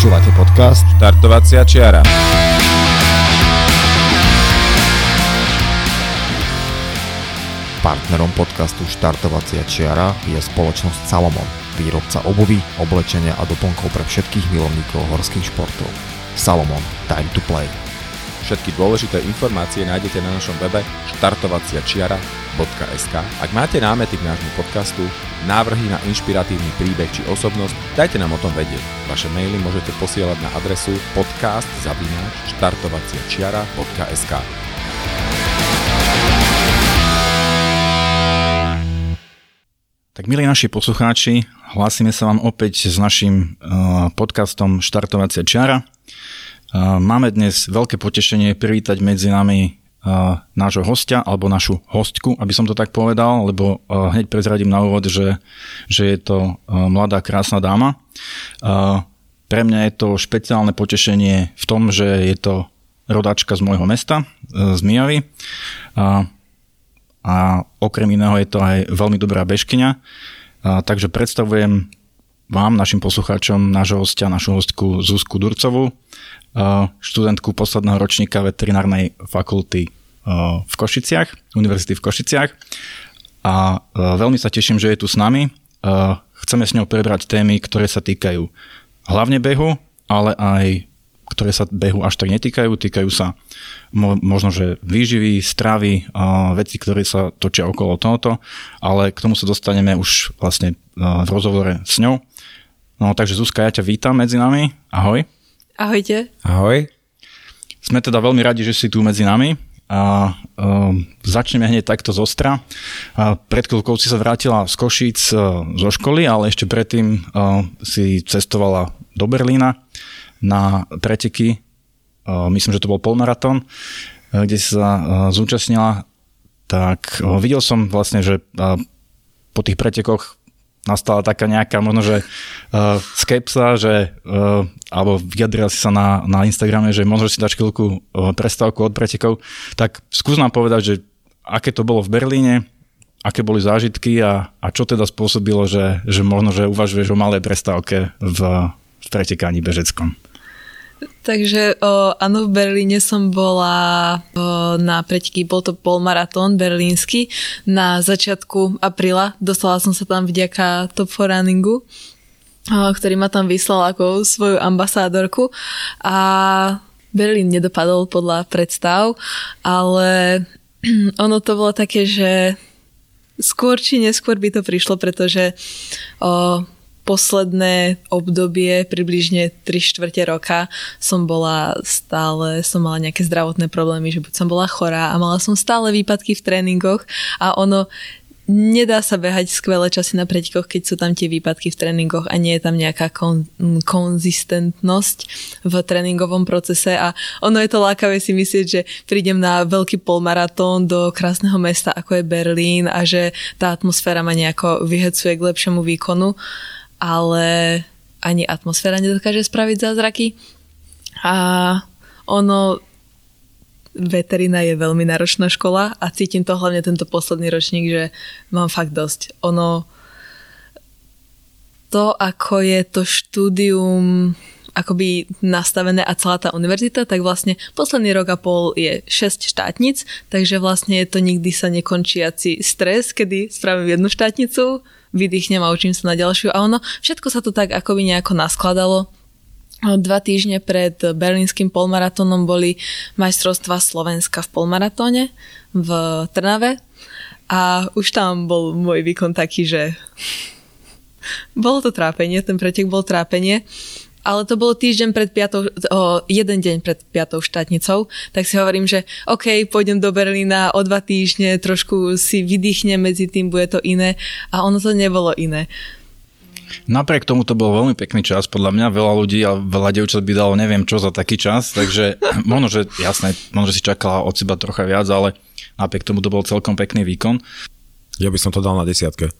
Počúvate podcast Štartovacia čiara. Partnerom podcastu Štartovacia čiara je spoločnosť Salomon, výrobca obuvy, oblečenia a doplnkov pre všetkých milovníkov horských športov. Salomon, time to play. Všetky dôležité informácie nájdete na našom webe štartovaciačiara.sk Ak máte námety k nášmu podcastu, návrhy na inšpiratívny príbeh či osobnosť, dajte nám o tom vedieť. Vaše maily môžete posielať na adresu podcast.štartovaciačiara.sk Tak milí naši poslucháči, hlásime sa vám opäť s našim uh, podcastom Štartovacia čiara. Máme dnes veľké potešenie privítať medzi nami nášho hostia, alebo našu hostku, aby som to tak povedal, lebo hneď prezradím na úvod, že, že je to mladá, krásna dáma. Pre mňa je to špeciálne potešenie v tom, že je to rodačka z môjho mesta, z Mijavy. A, a okrem iného je to aj veľmi dobrá bežkyňa. Takže predstavujem vám, našim poslucháčom, nášho hostia, našu hostku Zuzku Durcovú študentku posledného ročníka veterinárnej fakulty v Košiciach, univerzity v Košiciach. A veľmi sa teším, že je tu s nami. Chceme s ňou prebrať témy, ktoré sa týkajú hlavne behu, ale aj ktoré sa behu až tak netýkajú. Týkajú sa možno, že výživy, stravy, veci, ktoré sa točia okolo tohoto, ale k tomu sa dostaneme už vlastne v rozhovore s ňou. No takže Zuzka, ja ťa vítam medzi nami. Ahoj. Ahojte. Ahoj. Sme teda veľmi radi, že si tu medzi nami a um, začneme hneď takto z ostra. A pred chvíľkou si sa vrátila z Košíc uh, zo školy, ale ešte predtým uh, si cestovala do Berlína na preteky, uh, myslím, že to bol polmaratón, uh, kde si sa uh, zúčastnila. Tak uh, videl som vlastne, že uh, po tých pretekoch nastala taká nejaká možno, že uh, skepsa, že, uh, alebo vyjadril si sa na, na Instagrame, že možno si dáš chvíľku uh, prestávku od pretekov, tak skús nám povedať, že aké to bolo v Berlíne, aké boli zážitky a, a čo teda spôsobilo, že, že možno, že uvažuješ o malej prestávke v, v pretekaní bežeckom. Takže áno, v Berlíne som bola o, na preteky, bol to polmaratón berlínsky na začiatku apríla. Dostala som sa tam vďaka Top for Runningu, o, ktorý ma tam vyslal ako svoju ambasádorku a Berlín nedopadol podľa predstav, ale ono to bolo také, že skôr či neskôr by to prišlo, pretože o, posledné obdobie, približne 3 štvrte roka, som bola stále, som mala nejaké zdravotné problémy, že buď som bola chorá a mala som stále výpadky v tréningoch a ono nedá sa behať skvelé časy na pretekoch, keď sú tam tie výpadky v tréningoch a nie je tam nejaká kon, konzistentnosť v tréningovom procese a ono je to lákavé si myslieť, že prídem na veľký polmaratón do krásneho mesta ako je Berlín a že tá atmosféra ma nejako vyhecuje k lepšiemu výkonu ale ani atmosféra nedokáže spraviť zázraky. A ono, veterina je veľmi náročná škola a cítim to hlavne tento posledný ročník, že mám fakt dosť. Ono, to, ako je to štúdium akoby nastavené a celá tá univerzita, tak vlastne posledný rok a pol je 6 štátnic, takže vlastne je to nikdy sa nekončiaci stres, kedy spravím jednu štátnicu, vydýchnem a učím sa na ďalšiu a ono, všetko sa to tak akoby nejako naskladalo. Dva týždne pred berlínskym polmaratónom boli majstrovstva Slovenska v polmaratóne v Trnave a už tam bol môj výkon taký, že bolo to trápenie, ten pretek bol trápenie ale to bolo týždeň pred piatou, o, jeden deň pred piatou štátnicou, tak si hovorím, že OK, pôjdem do Berlína o dva týždne, trošku si vydýchnem medzi tým, bude to iné a ono to nebolo iné. Napriek tomu to bol veľmi pekný čas, podľa mňa veľa ľudí a veľa devčat by dalo neviem čo za taký čas, takže možno, že jasné, možno, že si čakala od seba trocha viac, ale napriek tomu to bol celkom pekný výkon. Ja by som to dal na desiatke.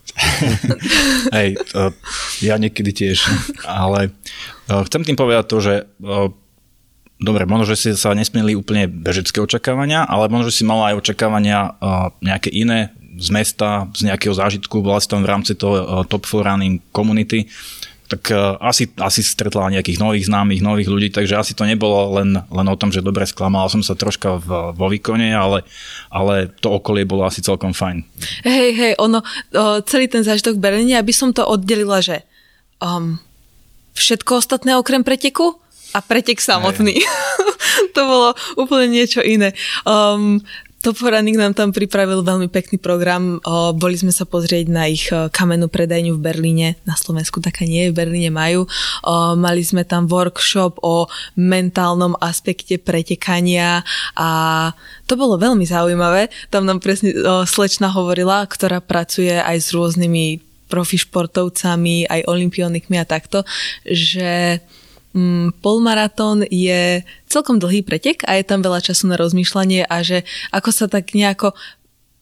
Hej, ja niekedy tiež, ale uh, chcem tým povedať to, že uh, dobre, možno, že si sa nesmieli úplne bežecké očakávania, ale možno, že si mala aj očakávania uh, nejaké iné z mesta, z nejakého zážitku, bola si tam v rámci toho Top 4 Running Community, tak uh, asi, asi stretla nejakých nových známych, nových ľudí, takže asi to nebolo len, len o tom, že dobre sklamal som sa troška v, vo výkone, ale, ale to okolie bolo asi celkom fajn. Hej, hej, ono, celý ten zážitok v Berlíne, aby som to oddelila, že um, všetko ostatné okrem preteku a pretek samotný. to bolo úplne niečo iné. Um, Toporanik nám tam pripravil veľmi pekný program. Boli sme sa pozrieť na ich kamennú predajňu v Berlíne. Na Slovensku taká nie, v Berlíne majú. Mali sme tam workshop o mentálnom aspekte pretekania a to bolo veľmi zaujímavé. Tam nám presne slečna hovorila, ktorá pracuje aj s rôznymi profi športovcami, aj olimpionikmi a takto, že polmaratón je celkom dlhý pretek a je tam veľa času na rozmýšľanie a že ako sa tak nejako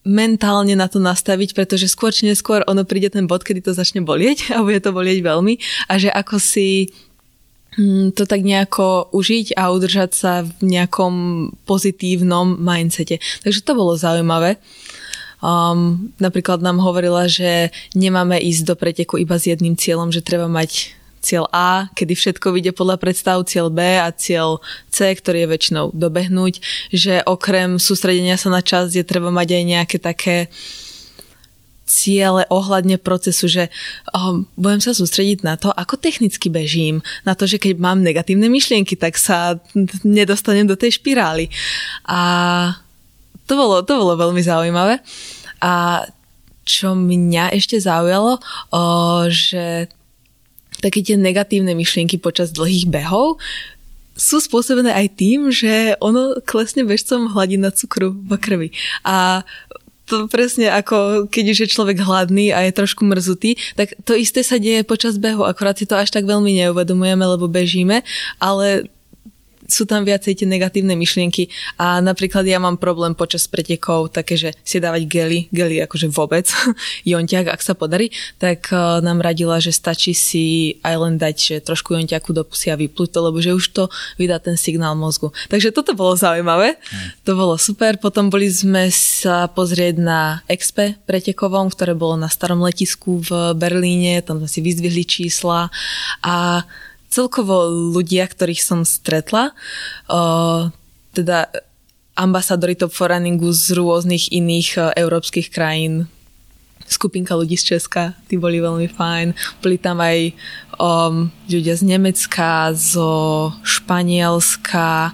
mentálne na to nastaviť, pretože skôr či neskôr ono príde ten bod, kedy to začne bolieť a bude to bolieť veľmi a že ako si mm, to tak nejako užiť a udržať sa v nejakom pozitívnom mindsete. Takže to bolo zaujímavé. Um, napríklad nám hovorila, že nemáme ísť do preteku iba s jedným cieľom, že treba mať cieľ A, kedy všetko vyjde podľa predstav, cieľ B a cieľ C, ktorý je väčšinou dobehnúť, že okrem sústredenia sa na čas je treba mať aj nejaké také ciele ohľadne procesu, že oh, budem sa sústrediť na to, ako technicky bežím, na to, že keď mám negatívne myšlienky, tak sa nedostanem do tej špirály. A to bolo, to bolo veľmi zaujímavé. A čo mňa ešte zaujalo, o, že také tie negatívne myšlienky počas dlhých behov sú spôsobené aj tým, že ono klesne bežcom hladina cukru v krvi. A to presne ako keď už je človek hladný a je trošku mrzutý, tak to isté sa deje počas behu, akorát si to až tak veľmi neuvedomujeme, lebo bežíme, ale sú tam viacej tie negatívne myšlienky a napríklad ja mám problém počas pretekov také, že si dávať gely, gely akože vôbec, jonťak, ak sa podarí, tak uh, nám radila, že stačí si aj len dať že trošku jonťaku do pusy a vyplúť to, lebo že už to vydá ten signál mozgu. Takže toto bolo zaujímavé, mm. to bolo super. Potom boli sme sa pozrieť na Expe pretekovom, ktoré bolo na starom letisku v Berlíne, tam sme si vyzdvihli čísla a celkovo ľudia, ktorých som stretla, o, teda ambasadori Top for Runningu z rôznych iných o, európskych krajín, skupinka ľudí z Česka, tí boli veľmi fajn. Boli tam aj um, ľudia z Nemecka, zo Španielska,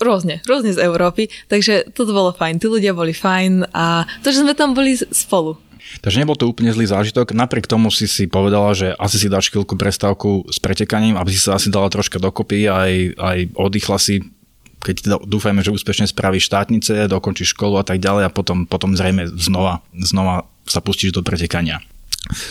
rôzne, rôzne z Európy, takže toto bolo fajn. Tí ľudia boli fajn a to, že sme tam boli spolu, Takže nebol to úplne zlý zážitok. Napriek tomu si si povedala, že asi si dáš chvíľku prestávku s pretekaním, aby si sa asi dala troška dokopy aj, aj oddychla si keď dúfajme, že úspešne spravíš štátnice, dokončíš školu a tak ďalej a potom, potom zrejme znova, znova sa pustíš do pretekania.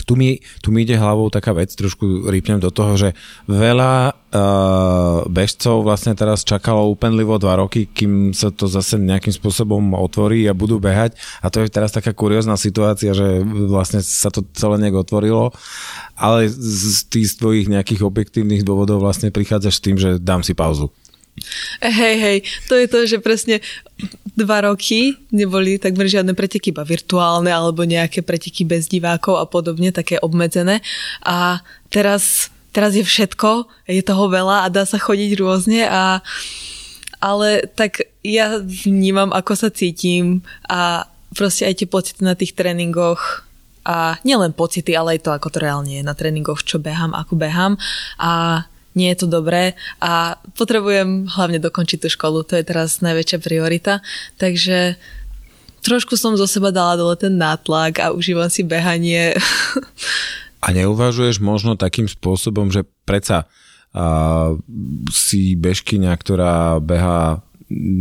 Tu mi, tu mi ide hlavou taká vec, trošku rýpnem do toho, že veľa uh, bežcov vlastne teraz čakalo úpenlivo dva roky, kým sa to zase nejakým spôsobom otvorí a budú behať a to je teraz taká kuriózna situácia, že vlastne sa to celé nejak otvorilo, ale z tých tvojich nejakých objektívnych dôvodov vlastne prichádzaš s tým, že dám si pauzu. Hej, hej, to je to, že presne dva roky neboli takmer žiadne preteky, iba virtuálne alebo nejaké preteky bez divákov a podobne, také obmedzené. A teraz, teraz je všetko, je toho veľa a dá sa chodiť rôzne a ale tak ja vnímam, ako sa cítim a proste aj tie pocity na tých tréningoch a nielen pocity, ale aj to, ako to reálne je na tréningoch, čo behám, ako behám a nie je to dobré a potrebujem hlavne dokončiť tú školu, to je teraz najväčšia priorita, takže trošku som zo seba dala dole ten nátlak a užívam si behanie. A neuvažuješ možno takým spôsobom, že predsa a, si bežkyňa, ktorá beha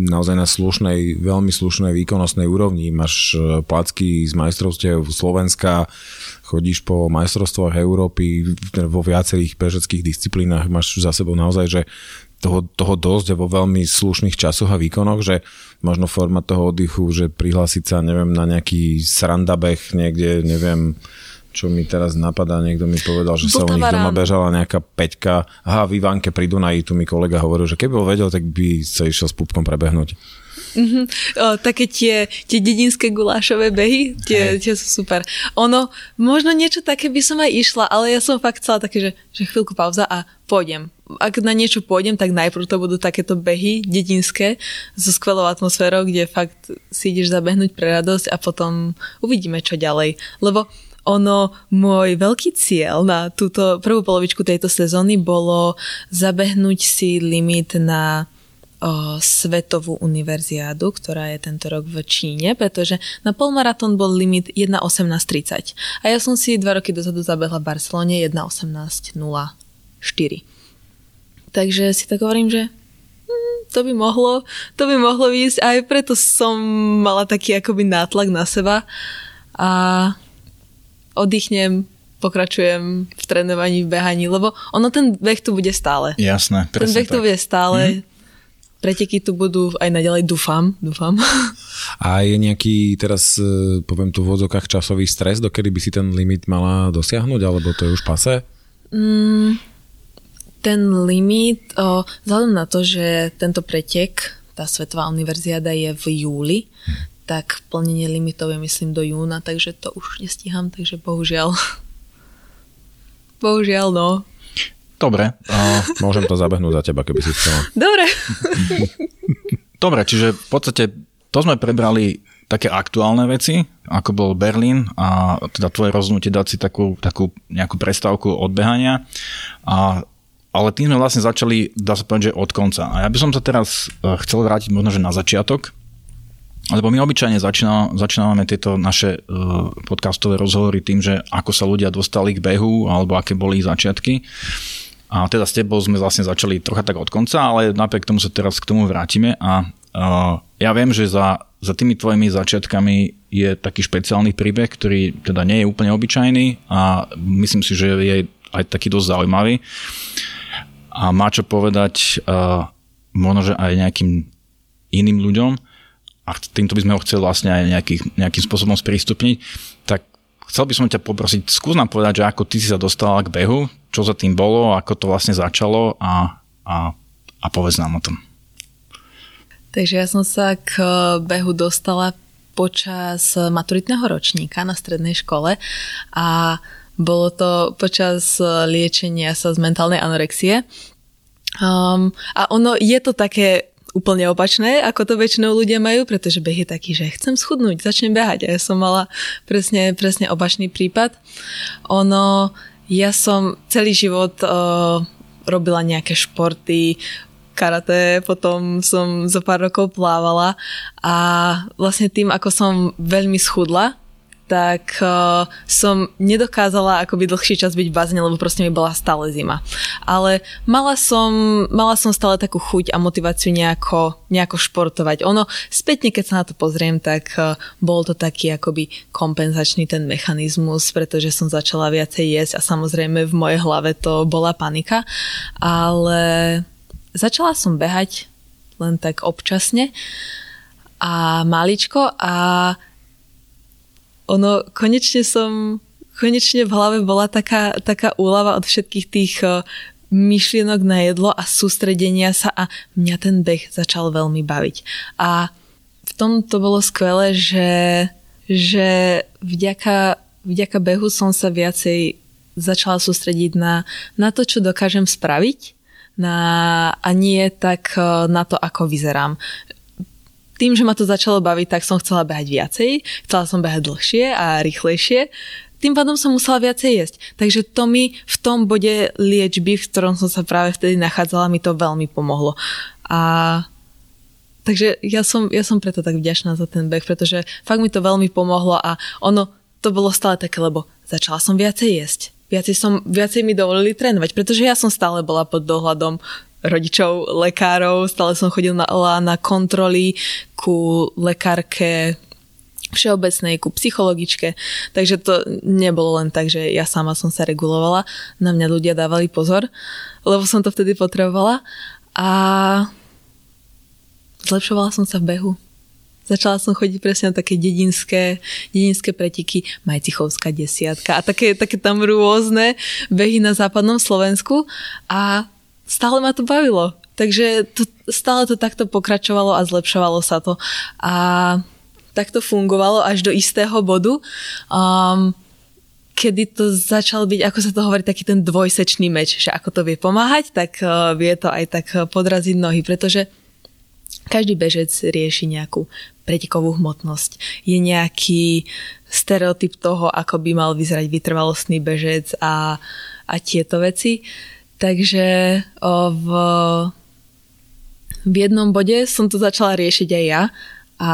naozaj na slušnej, veľmi slušnej výkonnostnej úrovni. Máš e, placky z majstrovstiev Slovenska, chodíš po majstrovstvách Európy vo viacerých bežeckých disciplínach, máš za sebou naozaj, že toho, toho dosť a vo veľmi slušných časoch a výkonoch, že možno forma toho oddychu, že prihlásiť sa, neviem, na nejaký srandabeh niekde, neviem, čo mi teraz napadá, niekto mi povedal, že sa u nich doma bežala nejaká peťka. Aha, v Ivánke pri Dunaji, tu mi kolega hovoril, že keby bol vedel, tak by sa išiel s pupkom prebehnúť. Mm-hmm. O, také tie, tie dedinské gulášové behy, tie, tie sú super. Ono, možno niečo také by som aj išla, ale ja som fakt chcela také, že, že chvíľku pauza a pôjdem. Ak na niečo pôjdem, tak najprv to budú takéto behy dedinské so skvelou atmosférou, kde fakt si ideš zabehnúť pre radosť a potom uvidíme, čo ďalej. Lebo ono, môj veľký cieľ na túto prvú polovičku tejto sezóny bolo zabehnúť si limit na o, svetovú univerziádu, ktorá je tento rok v Číne, pretože na polmaratón bol limit 1.18.30 a ja som si dva roky dozadu zabehla v Barcelone 1.18.04. Takže si tak hovorím, že hm, to by mohlo, to by mohlo ísť, aj preto som mala taký akoby nátlak na seba a oddychnem, pokračujem v trénovaní, v behaní, lebo ono ten beh tu bude stále. Jasné, presne Ten beh tak. tu bude stále, mm-hmm preteky tu budú aj naďalej, dúfam, dúfam. A je nejaký teraz, e, poviem tu v vodzokách, časový stres, dokedy by si ten limit mala dosiahnuť, alebo to je už pase? Mm, ten limit, o, vzhľadom na to, že tento pretek, tá Svetová univerziáda je v júli, hm. tak plnenie limitov je myslím do júna, takže to už nestíham, takže bohužiaľ. bohužiaľ, no. Dobre. Uh, môžem to zabehnúť za teba, keby si chcela. Dobre. Dobre, čiže v podstate to sme prebrali také aktuálne veci, ako bol Berlín a teda tvoje rozhodnutie dať si takú, takú nejakú prestávku od behania. A, ale tým sme vlastne začali, dá sa povedať, že od konca. A ja by som sa teraz e, chcel vrátiť možno, že na začiatok, lebo my obyčajne začína, začíname tieto naše uh, podcastové rozhovory tým, že ako sa ľudia dostali k behu alebo aké boli ich začiatky. A teda s tebou sme vlastne začali trocha tak od konca, ale napriek tomu sa teraz k tomu vrátime a uh, ja viem, že za, za tými tvojimi začiatkami je taký špeciálny príbeh, ktorý teda nie je úplne obyčajný a myslím si, že je aj taký dosť zaujímavý. A má čo povedať uh, možno, aj nejakým iným ľuďom. A týmto by sme ho chceli vlastne aj nejaký, nejakým spôsobom sprístupniť, tak chcel by som ťa poprosiť, skús nám povedať, že ako ty si sa dostala k behu, čo za tým bolo, ako to vlastne začalo a, a, a povedz nám o tom. Takže ja som sa k behu dostala počas maturitného ročníka na strednej škole a bolo to počas liečenia sa z mentálnej anorexie. Um, a ono je to také úplne opačné, ako to väčšinou ľudia majú, pretože beh je taký, že chcem schudnúť, začnem behať. A ja som mala presne, presne opačný prípad. Ono, ja som celý život uh, robila nejaké športy, karate, potom som zo pár rokov plávala a vlastne tým, ako som veľmi schudla, tak uh, som nedokázala akoby dlhší čas byť v bazene, lebo proste mi bola stále zima. Ale mala som, mala som stále takú chuť a motiváciu nejako, nejako športovať. Ono, spätne, keď sa na to pozriem, tak uh, bol to taký akoby kompenzačný ten mechanizmus, pretože som začala viacej jesť a samozrejme v mojej hlave to bola panika. Ale začala som behať len tak občasne a maličko a ono, konečne som, konečne v hlave bola taká, taká úlava od všetkých tých uh, myšlienok na jedlo a sústredenia sa a mňa ten beh začal veľmi baviť. A v tom to bolo skvelé, že, že vďaka, vďaka behu som sa viacej začala sústrediť na, na to, čo dokážem spraviť na, a nie tak na to, ako vyzerám tým, že ma to začalo baviť, tak som chcela behať viacej, chcela som behať dlhšie a rýchlejšie, tým pádom som musela viacej jesť. Takže to mi v tom bode liečby, v ktorom som sa práve vtedy nachádzala, mi to veľmi pomohlo. A takže ja som, ja som preto tak vďačná za ten beh, pretože fakt mi to veľmi pomohlo a ono to bolo stále také, lebo začala som viacej jesť. Viacej, som, viacej mi dovolili trénovať, pretože ja som stále bola pod dohľadom rodičov, lekárov, stále som chodila na, kontroly ku lekárke všeobecnej, ku psychologičke, takže to nebolo len tak, že ja sama som sa regulovala, na mňa ľudia dávali pozor, lebo som to vtedy potrebovala. A zlepšovala som sa v behu. Začala som chodiť presne na také dedinské, dedinské pretiky, Majcichovská desiatka a také, také tam rôzne behy na západnom Slovensku. A stále ma to bavilo. takže to, stále to takto pokračovalo a zlepšovalo sa to. A takto fungovalo až do istého bodu. Um, kedy to začal byť, ako sa to hovorí, taký ten dvojsečný meč, že ako to vie pomáhať, tak uh, vie to aj tak podraziť nohy, pretože každý bežec rieši nejakú pretekovú hmotnosť. Je nejaký stereotyp toho, ako by mal vyzerať vytrvalostný bežec a, a tieto veci. Takže v, v jednom bode som to začala riešiť aj ja a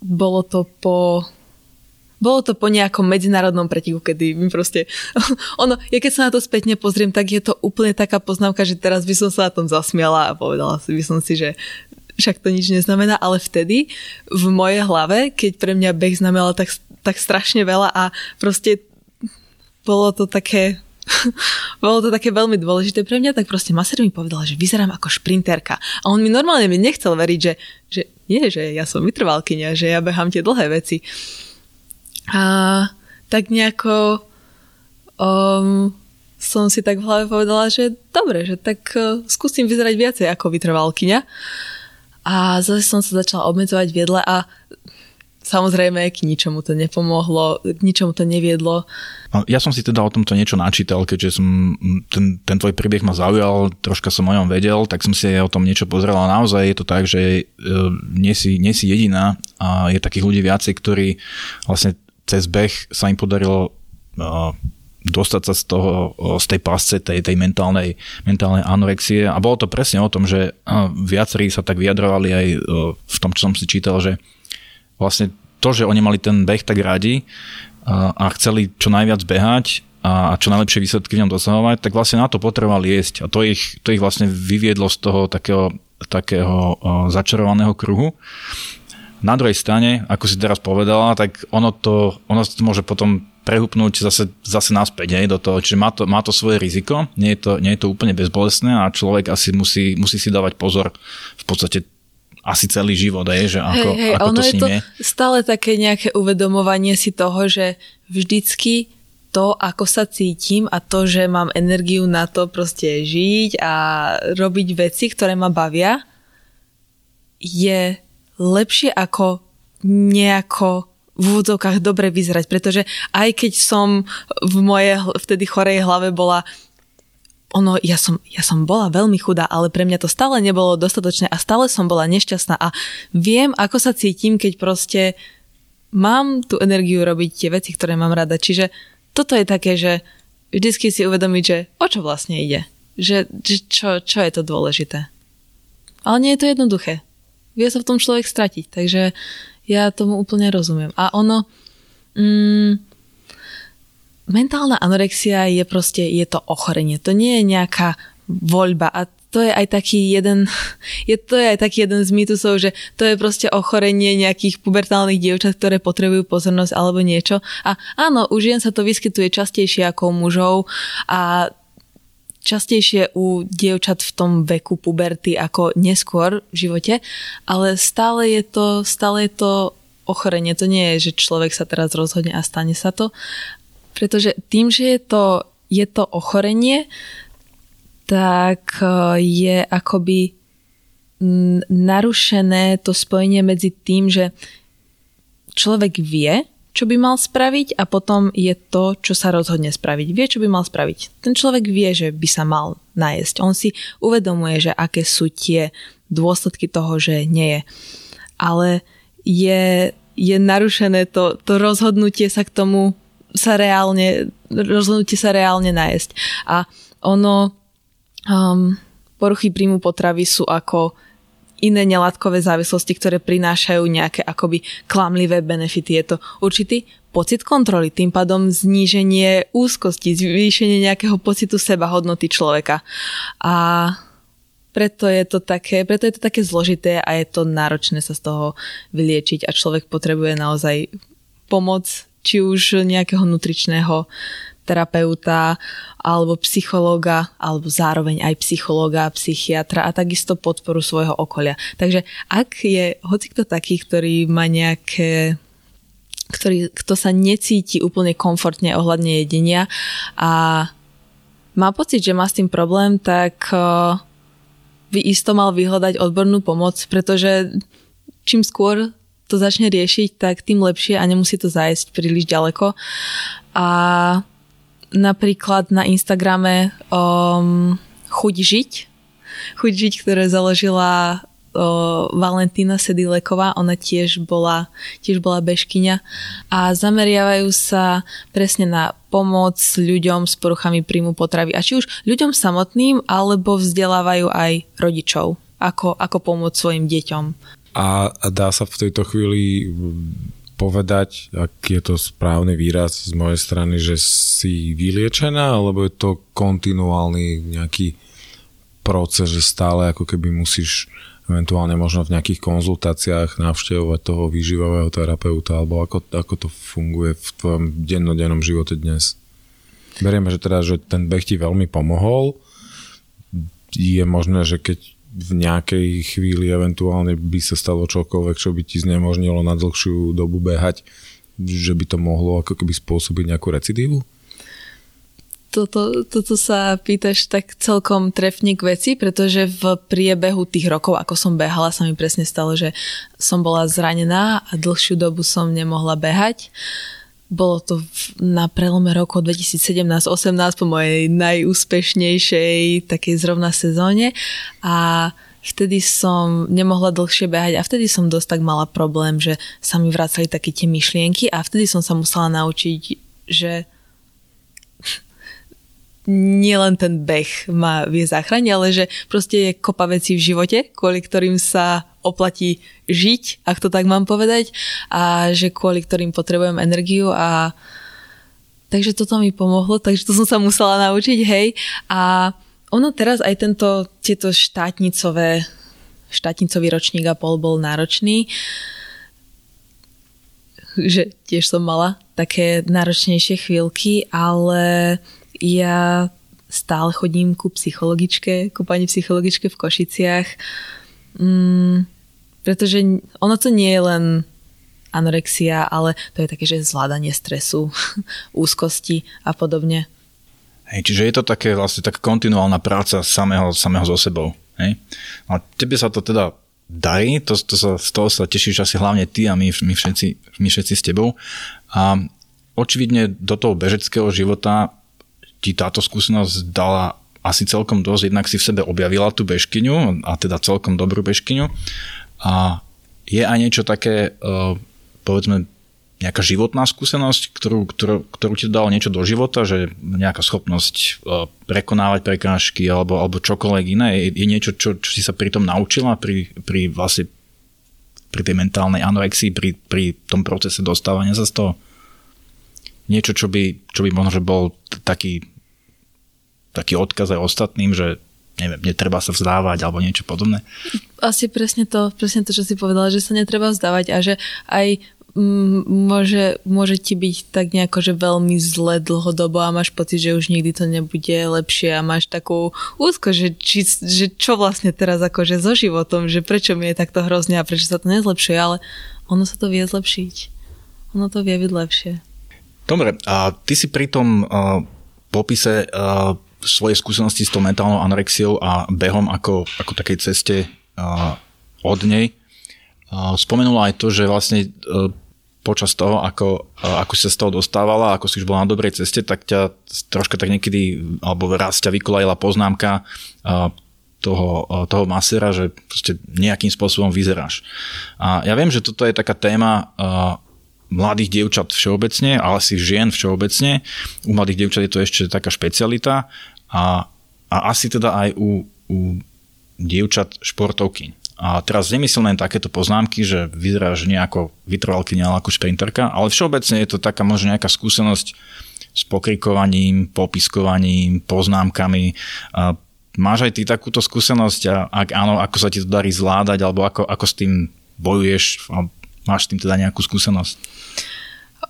bolo to po bolo to po nejakom medzinárodnom preteku, kedy mi proste... Ono, ja keď sa na to spätne pozriem, tak je to úplne taká poznávka, že teraz by som sa na tom zasmiala a povedala si by som si, že však to nič neznamená, ale vtedy v mojej hlave, keď pre mňa beh znamenal tak, tak strašne veľa a proste bolo to také bolo to také veľmi dôležité pre mňa, tak proste maser mi povedal, že vyzerám ako šprinterka. A on mi normálne mi nechcel veriť, že, že nie, že ja som vytrvalkynia, že ja behám tie dlhé veci. A tak nejako um, som si tak v hlave povedala, že dobre, že tak uh, skúsim vyzerať viacej ako vytrvalkyňa. A zase som sa začala obmedzovať v jedle a samozrejme k ničomu to nepomohlo, k ničomu to neviedlo. No, ja som si teda o tomto niečo načítal, keďže som, ten, ten tvoj príbeh ma zaujal, troška som o ňom vedel, tak som si o tom niečo pozrel a naozaj je to tak, že e, nie, si, nie si jediná a je takých ľudí viacej, ktorí vlastne cez beh sa im podarilo uh, dostať sa z toho, z tej pasce, tej, tej mentálnej, mentálnej anorexie. A bolo to presne o tom, že uh, viacerí sa tak vyjadrovali aj uh, v tom, čo som si čítal, že vlastne to, že oni mali ten beh tak radi a chceli čo najviac behať a čo najlepšie výsledky v ňom dosahovať, tak vlastne na to potrebovali jesť. A to ich, to ich vlastne vyviedlo z toho takého, takého začarovaného kruhu. Na druhej strane, ako si teraz povedala, tak ono to, ono to môže potom prehupnúť zase, zase naspäť hej, do toho, čiže má to, má to svoje riziko, nie je to, nie je to úplne bezbolestné a človek asi musí, musí si dávať pozor v podstate asi celý život, je, že ako, hej, hej, ako ono to je to je. stále také nejaké uvedomovanie si toho, že vždycky to, ako sa cítim a to, že mám energiu na to proste žiť a robiť veci, ktoré ma bavia, je lepšie ako nejako v úvodzovkách dobre vyzerať, pretože aj keď som v mojej vtedy chorej hlave bola ono, ja som, ja som bola veľmi chudá, ale pre mňa to stále nebolo dostatočné a stále som bola nešťastná a viem, ako sa cítim, keď proste mám tú energiu robiť tie veci, ktoré mám rada. Čiže toto je také, že vždycky si uvedomiť, že o čo vlastne ide. Že čo, čo je to dôležité. Ale nie je to jednoduché vie sa v tom človek stratiť. Takže ja tomu úplne rozumiem. A ono, mm, mentálna anorexia je proste, je to ochorenie. To nie je nejaká voľba a to je aj taký jeden, je, to je aj taký jeden z mýtusov, že to je proste ochorenie nejakých pubertálnych dievčat, ktoré potrebujú pozornosť alebo niečo. A áno, u žien sa to vyskytuje častejšie ako u mužov a častejšie u dievčat v tom veku puberty ako neskôr v živote, ale stále je to, stále je to ochorenie. To nie je, že človek sa teraz rozhodne a stane sa to, pretože tým, že je to, je to ochorenie, tak e, je akoby narušené to spojenie medzi tým, že človek vie, čo by mal spraviť a potom je to, čo sa rozhodne spraviť. Vie, čo by mal spraviť. Ten človek vie, že by sa mal najesť. On si uvedomuje, že aké sú tie dôsledky toho, že nie je. Ale je, je narušené to, to rozhodnutie sa k tomu sa reálne, rozhodnutie sa reálne najesť. A ono, um, poruchy príjmu potravy sú ako iné nelátkové závislosti, ktoré prinášajú nejaké akoby klamlivé benefity. Je to určitý pocit kontroly, tým pádom zníženie úzkosti, zvýšenie nejakého pocitu seba hodnoty človeka. A preto je to také, preto je to také zložité a je to náročné sa z toho vyliečiť a človek potrebuje naozaj pomoc, či už nejakého nutričného terapeuta alebo psychológa, alebo zároveň aj psychológa, psychiatra a takisto podporu svojho okolia. Takže ak je hocikto taký, ktorý má nejaké ktorý, kto sa necíti úplne komfortne ohľadne jedenia a má pocit, že má s tým problém, tak by isto mal vyhľadať odbornú pomoc, pretože čím skôr to začne riešiť, tak tým lepšie a nemusí to zájsť príliš ďaleko. A napríklad na Instagrame um, Chuť žiť, Chuť žiť, ktoré založila o, Valentína Sedileková, ona tiež bola, tiež bola bežkyňa a zameriavajú sa presne na pomoc ľuďom s poruchami príjmu potravy. A či už ľuďom samotným, alebo vzdelávajú aj rodičov, ako, ako pomôcť svojim deťom. A dá sa v tejto chvíli povedať, ak je to správny výraz z mojej strany, že si vyliečená, alebo je to kontinuálny nejaký proces, že stále ako keby musíš eventuálne možno v nejakých konzultáciách navštevovať toho výživového terapeuta, alebo ako, ako to funguje v tvojom dennodennom živote dnes? Berieme, že teda, že ten beh ti veľmi pomohol. Je možné, že keď v nejakej chvíli eventuálne by sa stalo čokoľvek, čo by ti znemožnilo na dlhšiu dobu behať, že by to mohlo ako keby spôsobiť nejakú recidívu? Toto, toto sa pýtaš tak celkom trefne k veci, pretože v priebehu tých rokov, ako som behala, sa mi presne stalo, že som bola zranená a dlhšiu dobu som nemohla behať. Bolo to na prelome roku 2017-18 po mojej najúspešnejšej takej zrovna sezóne a vtedy som nemohla dlhšie behať a vtedy som dosť tak mala problém, že sa mi vracali také tie myšlienky a vtedy som sa musela naučiť, že nielen ten beh ma vie zachrániť, ale že proste je kopa vecí v živote, kvôli ktorým sa oplatí žiť, ak to tak mám povedať, a že kvôli ktorým potrebujem energiu a takže toto mi pomohlo, takže to som sa musela naučiť, hej. A ono teraz aj tento, tieto štátnicové, štátnicový ročník a pol bol náročný, že tiež som mala také náročnejšie chvíľky, ale ja stále chodím ku psychologičke, ku pani psychologičke v Košiciach, mm, pretože ono to nie je len anorexia, ale to je také, že zvládanie stresu, úzkosti a podobne. Hej, čiže je to také vlastne taká kontinuálna práca samého, samého so sebou. Hej? A tebe sa to teda darí, to, to sa, z toho sa tešíš asi hlavne ty a my, my, všetci, my všetci s tebou. A očividne do toho bežeckého života ti táto skúsenosť dala asi celkom dosť, jednak si v sebe objavila tú bežkyňu a teda celkom dobrú bežkyňu a je aj niečo také, e, povedzme, nejaká životná skúsenosť, ktorú, ktorú, ktorú ti dalo niečo do života, že nejaká schopnosť e, prekonávať prekážky alebo, alebo čokoľvek iné, je, je niečo, čo, čo si sa pri tom naučila, pri, pri vlastne pri tej mentálnej anorexii, pri, pri tom procese dostávania sa z toho? niečo, čo by, čo by možno, že bol taký, taký odkaz aj ostatným, že neviem, netreba sa vzdávať alebo niečo podobné? Asi presne to, presne to, čo si povedala, že sa netreba vzdávať a že aj môže, môže ti byť tak nejako, že veľmi zle dlhodobo a máš pocit, že už nikdy to nebude lepšie a máš takú úzko, že, či, že čo vlastne teraz akože so životom, že prečo mi je takto hrozne a prečo sa to nezlepšuje, ale ono sa to vie zlepšiť. Ono to vie byť lepšie. Dobre, a ty si pri tom uh, popise uh, svojej skúsenosti s tou mentálnou anorexiou a behom ako, ako takej ceste uh, od nej uh, spomenula aj to, že vlastne uh, počas toho, ako, ako si sa z toho dostávala, ako si už bola na dobrej ceste, tak ťa troška tak niekedy, alebo raz ťa vykolajila poznámka toho, toho masera, že proste nejakým spôsobom vyzeráš. A ja viem, že toto je taká téma mladých dievčat všeobecne, ale si žien všeobecne. U mladých dievčat je to ešte taká špecialita a, a asi teda aj u, u dievčat športovky. A teraz nemyslím takéto poznámky, že vyzeráš nejako vytrvalkyňa ako šprinterka, ale všeobecne je to taká možno nejaká skúsenosť s pokrikovaním, popiskovaním, poznámkami. A máš aj ty takúto skúsenosť a ak áno, ako sa ti to darí zvládať alebo ako, ako s tým bojuješ Máš s tým teda nejakú skúsenosť?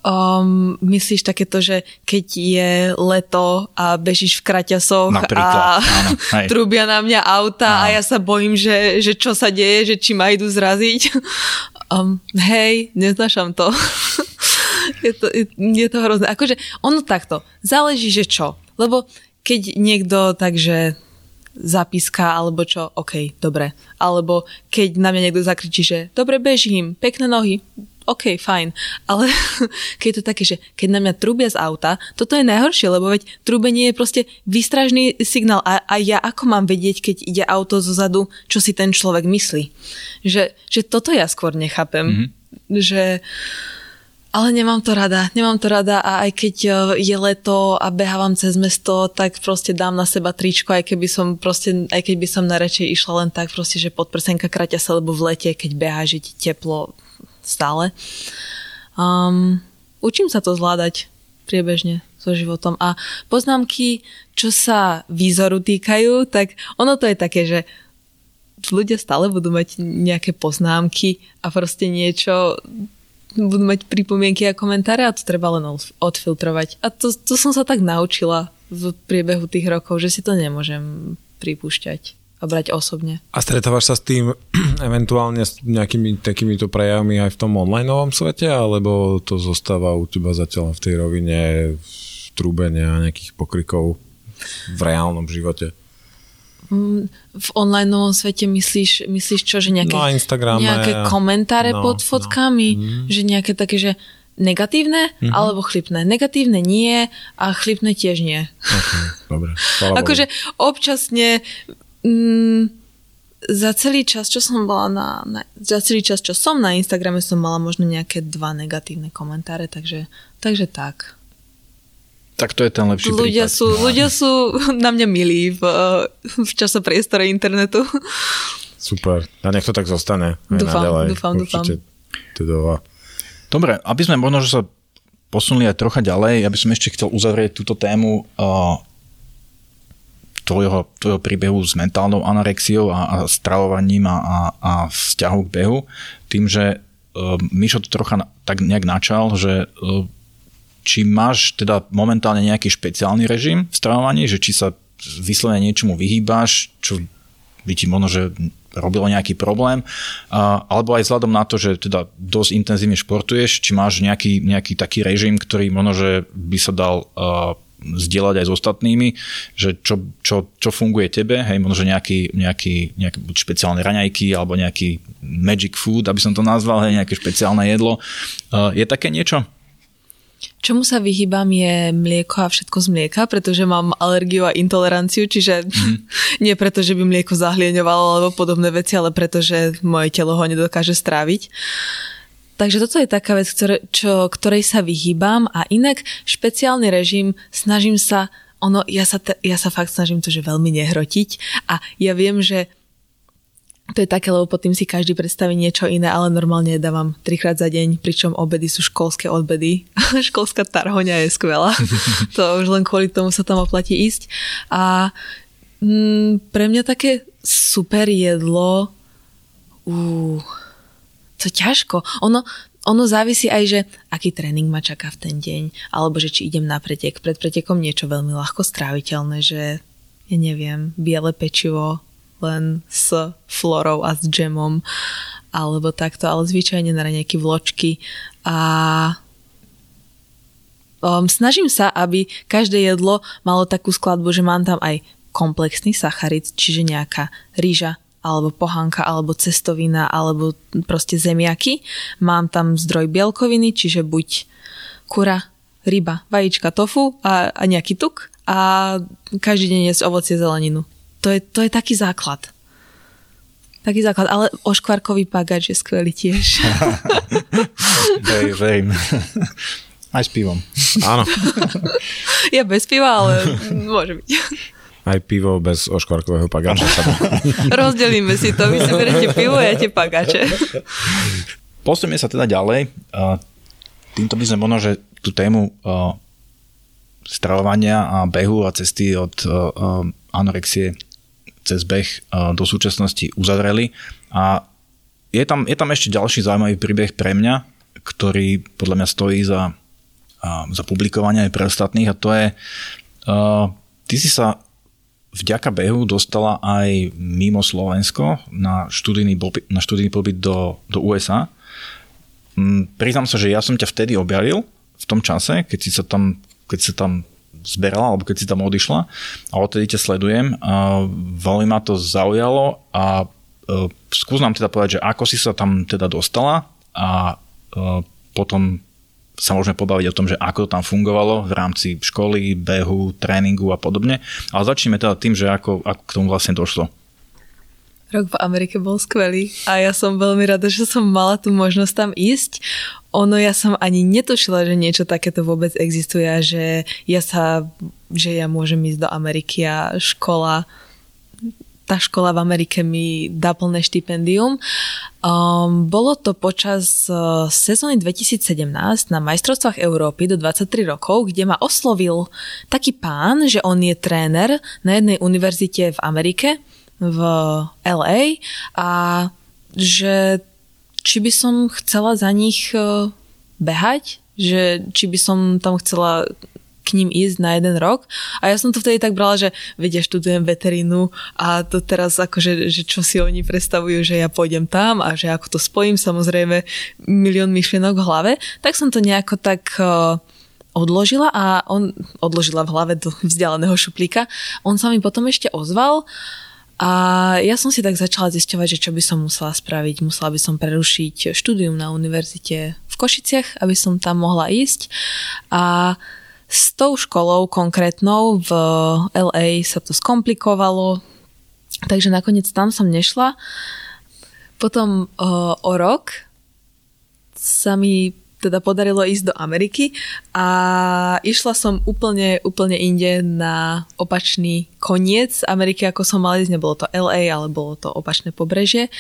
Um, myslíš takéto, že keď je leto a bežíš v kraťasoch Napríklad, a áno, trúbia na mňa auta áno. a ja sa bojím, že, že čo sa deje, že či ma idú zraziť. Um, hej, neznášam to. je, to je, je to hrozné. Akože ono takto, záleží, že čo. Lebo keď niekto takže zápiska alebo čo, OK, dobre. Alebo keď na mňa niekto zakričí, že dobre bežím, pekné nohy, OK, fajn. Ale keď je to také, že keď na mňa trúbia z auta, toto je najhoršie, lebo veď trúbenie je proste výstražný signál a, a ja ako mám vedieť, keď ide auto zo zadu, čo si ten človek myslí. Že, že toto ja skôr nechápem. Mm-hmm. Že ale nemám to rada, nemám to rada a aj keď e, je leto a behávam cez mesto, tak proste dám na seba tričko, aj keby som proste, aj keď by som najradšej išla len tak proste, že podprsenka kraťa sa, lebo v lete, keď behá, že ti teplo stále. Um, učím sa to zvládať priebežne so životom. A poznámky, čo sa výzoru týkajú, tak ono to je také, že ľudia stále budú mať nejaké poznámky a proste niečo budú mať pripomienky a komentáre a to treba len odfiltrovať. A to, to som sa tak naučila v priebehu tých rokov, že si to nemôžem pripúšťať a brať osobne. A stretávaš sa s tým eventuálne s nejakými takýmito prejavmi aj v tom online svete, alebo to zostáva u teba zatiaľ v tej rovine trúbenia nejakých pokrikov v reálnom živote? Mm, v online svete myslíš, myslíš čo, že nejaké, no, nejaké komentáre no, pod no. fotkami, no. Mm. že nejaké také, že negatívne mm-hmm. alebo chlipné. Negatívne nie a chlipné tiež nie. Okay, dobre. akože občasne mm, za celý čas, čo som bola na, na, za celý čas, čo som na Instagrame, som mala možno nejaké dva negatívne komentáre, takže, takže tak. Tak to je ten lepší ľudia prípad. Sú, no. ľudia sú na mňa milí v, v čase priestore internetu. Super. A nech to tak zostane. Dúfam, naďalej. dúfam, Určite dúfam. Dobre, aby sme možno, že sa posunuli aj trocha ďalej, ja by som ešte chcel uzavrieť túto tému uh, tvojho, tvojho príbehu s mentálnou anorexiou a, a stravovaním a, a, a vzťahu k behu, tým, že uh, Mišo to trocha na, tak nejak načal, že uh, či máš teda momentálne nejaký špeciálny režim v stravovaní, že či sa vyslovene niečomu vyhýbaš, čo by ti možno, že robilo nejaký problém, a, alebo aj vzhľadom na to, že teda dosť intenzívne športuješ, či máš nejaký, nejaký taký režim, ktorý možno, že by sa dal uh, zdieľať aj s ostatnými, že čo, čo, čo funguje tebe, hej, možno, nejaký, nejaký, nejaké špeciálne raňajky alebo nejaký magic food, aby som to nazval, hej, nejaké špeciálne jedlo. Je také niečo? Čomu sa vyhýbam je mlieko a všetko z mlieka, pretože mám alergiu a intoleranciu, čiže mm. nie preto, že by mlieko zahlieňovalo alebo podobné veci, ale preto, že moje telo ho nedokáže stráviť. Takže toto je taká vec, ktoré, čo, ktorej sa vyhýbam a inak špeciálny režim snažím sa ono, ja sa, te, ja sa fakt snažím to, že veľmi nehrotiť a ja viem, že to je také, lebo pod tým si každý predstaví niečo iné, ale normálne dávam trikrát za deň, pričom obedy sú školské obedy. Školská tarhoňa je skvelá. to už len kvôli tomu sa tam oplatí ísť. A mm, pre mňa také super jedlo... Uh, to ťažko. Ono, ono závisí aj, že aký tréning ma čaká v ten deň, alebo že či idem na pretek. Pred pretekom niečo veľmi ľahko stráviteľné, že ja neviem, biele pečivo, len s florou a s džemom alebo takto, ale zvyčajne na nejaké vločky a um, snažím sa, aby každé jedlo malo takú skladbu, že mám tam aj komplexný sacharid, čiže nejaká rýža, alebo pohanka, alebo cestovina, alebo proste zemiaky. Mám tam zdroj bielkoviny, čiže buď kura, ryba, vajíčka, tofu a, a nejaký tuk a každý deň jesť ovocie, zeleninu. To je, to je taký základ. Taký základ, ale oškvarkový pagač je skvelý tiež. Verím, verím. Aj s pivom. Áno. Ja bez piva, ale môže byť. Aj pivo bez oškvarkového pagáča. Rozdelíme si to, vy si berete pivo, ja tie pagáče. Posunieme sa teda ďalej. Týmto by sme možno, že tú tému stravovania a behu a cesty od anorexie cez beh do súčasnosti uzavreli. A je tam, je tam ešte ďalší zaujímavý príbeh pre mňa, ktorý podľa mňa stojí za, za publikovanie aj pre ostatných a to je, ty si sa vďaka behu dostala aj mimo Slovensko na študijný, na študijný pobyt do, do USA. Mm, priznám sa, že ja som ťa vtedy objavil v tom čase, keď si sa tam, keď sa tam zberala, alebo keď si tam odišla a odtedy ťa sledujem. A veľmi ma to zaujalo a uh, skús nám teda povedať, že ako si sa tam teda dostala a uh, potom sa môžeme pobaviť o tom, že ako to tam fungovalo v rámci školy, behu, tréningu a podobne. Ale začneme teda tým, že ako, ako k tomu vlastne došlo. Rok v Amerike bol skvelý a ja som veľmi rada, že som mala tú možnosť tam ísť. Ono ja som ani netušila, že niečo takéto vôbec existuje a že ja sa, že ja môžem ísť do Ameriky a škola tá škola v Amerike mi dá plné štipendium. Um, bolo to počas uh, sezóny 2017 na majstrovstvách Európy do 23 rokov, kde ma oslovil taký pán, že on je tréner na jednej univerzite v Amerike, v LA a že či by som chcela za nich uh, behať, že či by som tam chcela k ním ísť na jeden rok. A ja som to vtedy tak brala, že vedia, študujem veterínu a to teraz akože, že čo si oni predstavujú, že ja pôjdem tam a že ako to spojím, samozrejme milión myšlienok v hlave, tak som to nejako tak uh, odložila a on odložila v hlave do vzdialeného šuplíka. On sa mi potom ešte ozval a ja som si tak začala zisťovať, že čo by som musela spraviť. Musela by som prerušiť štúdium na univerzite v Košiciach, aby som tam mohla ísť. A s tou školou konkrétnou v LA sa to skomplikovalo, takže nakoniec tam som nešla. Potom o, o rok sa mi teda podarilo ísť do Ameriky a išla som úplne, úplne inde na opačný koniec Ameriky, ako som mala ísť. Nebolo to LA, ale bolo to opačné pobrežie.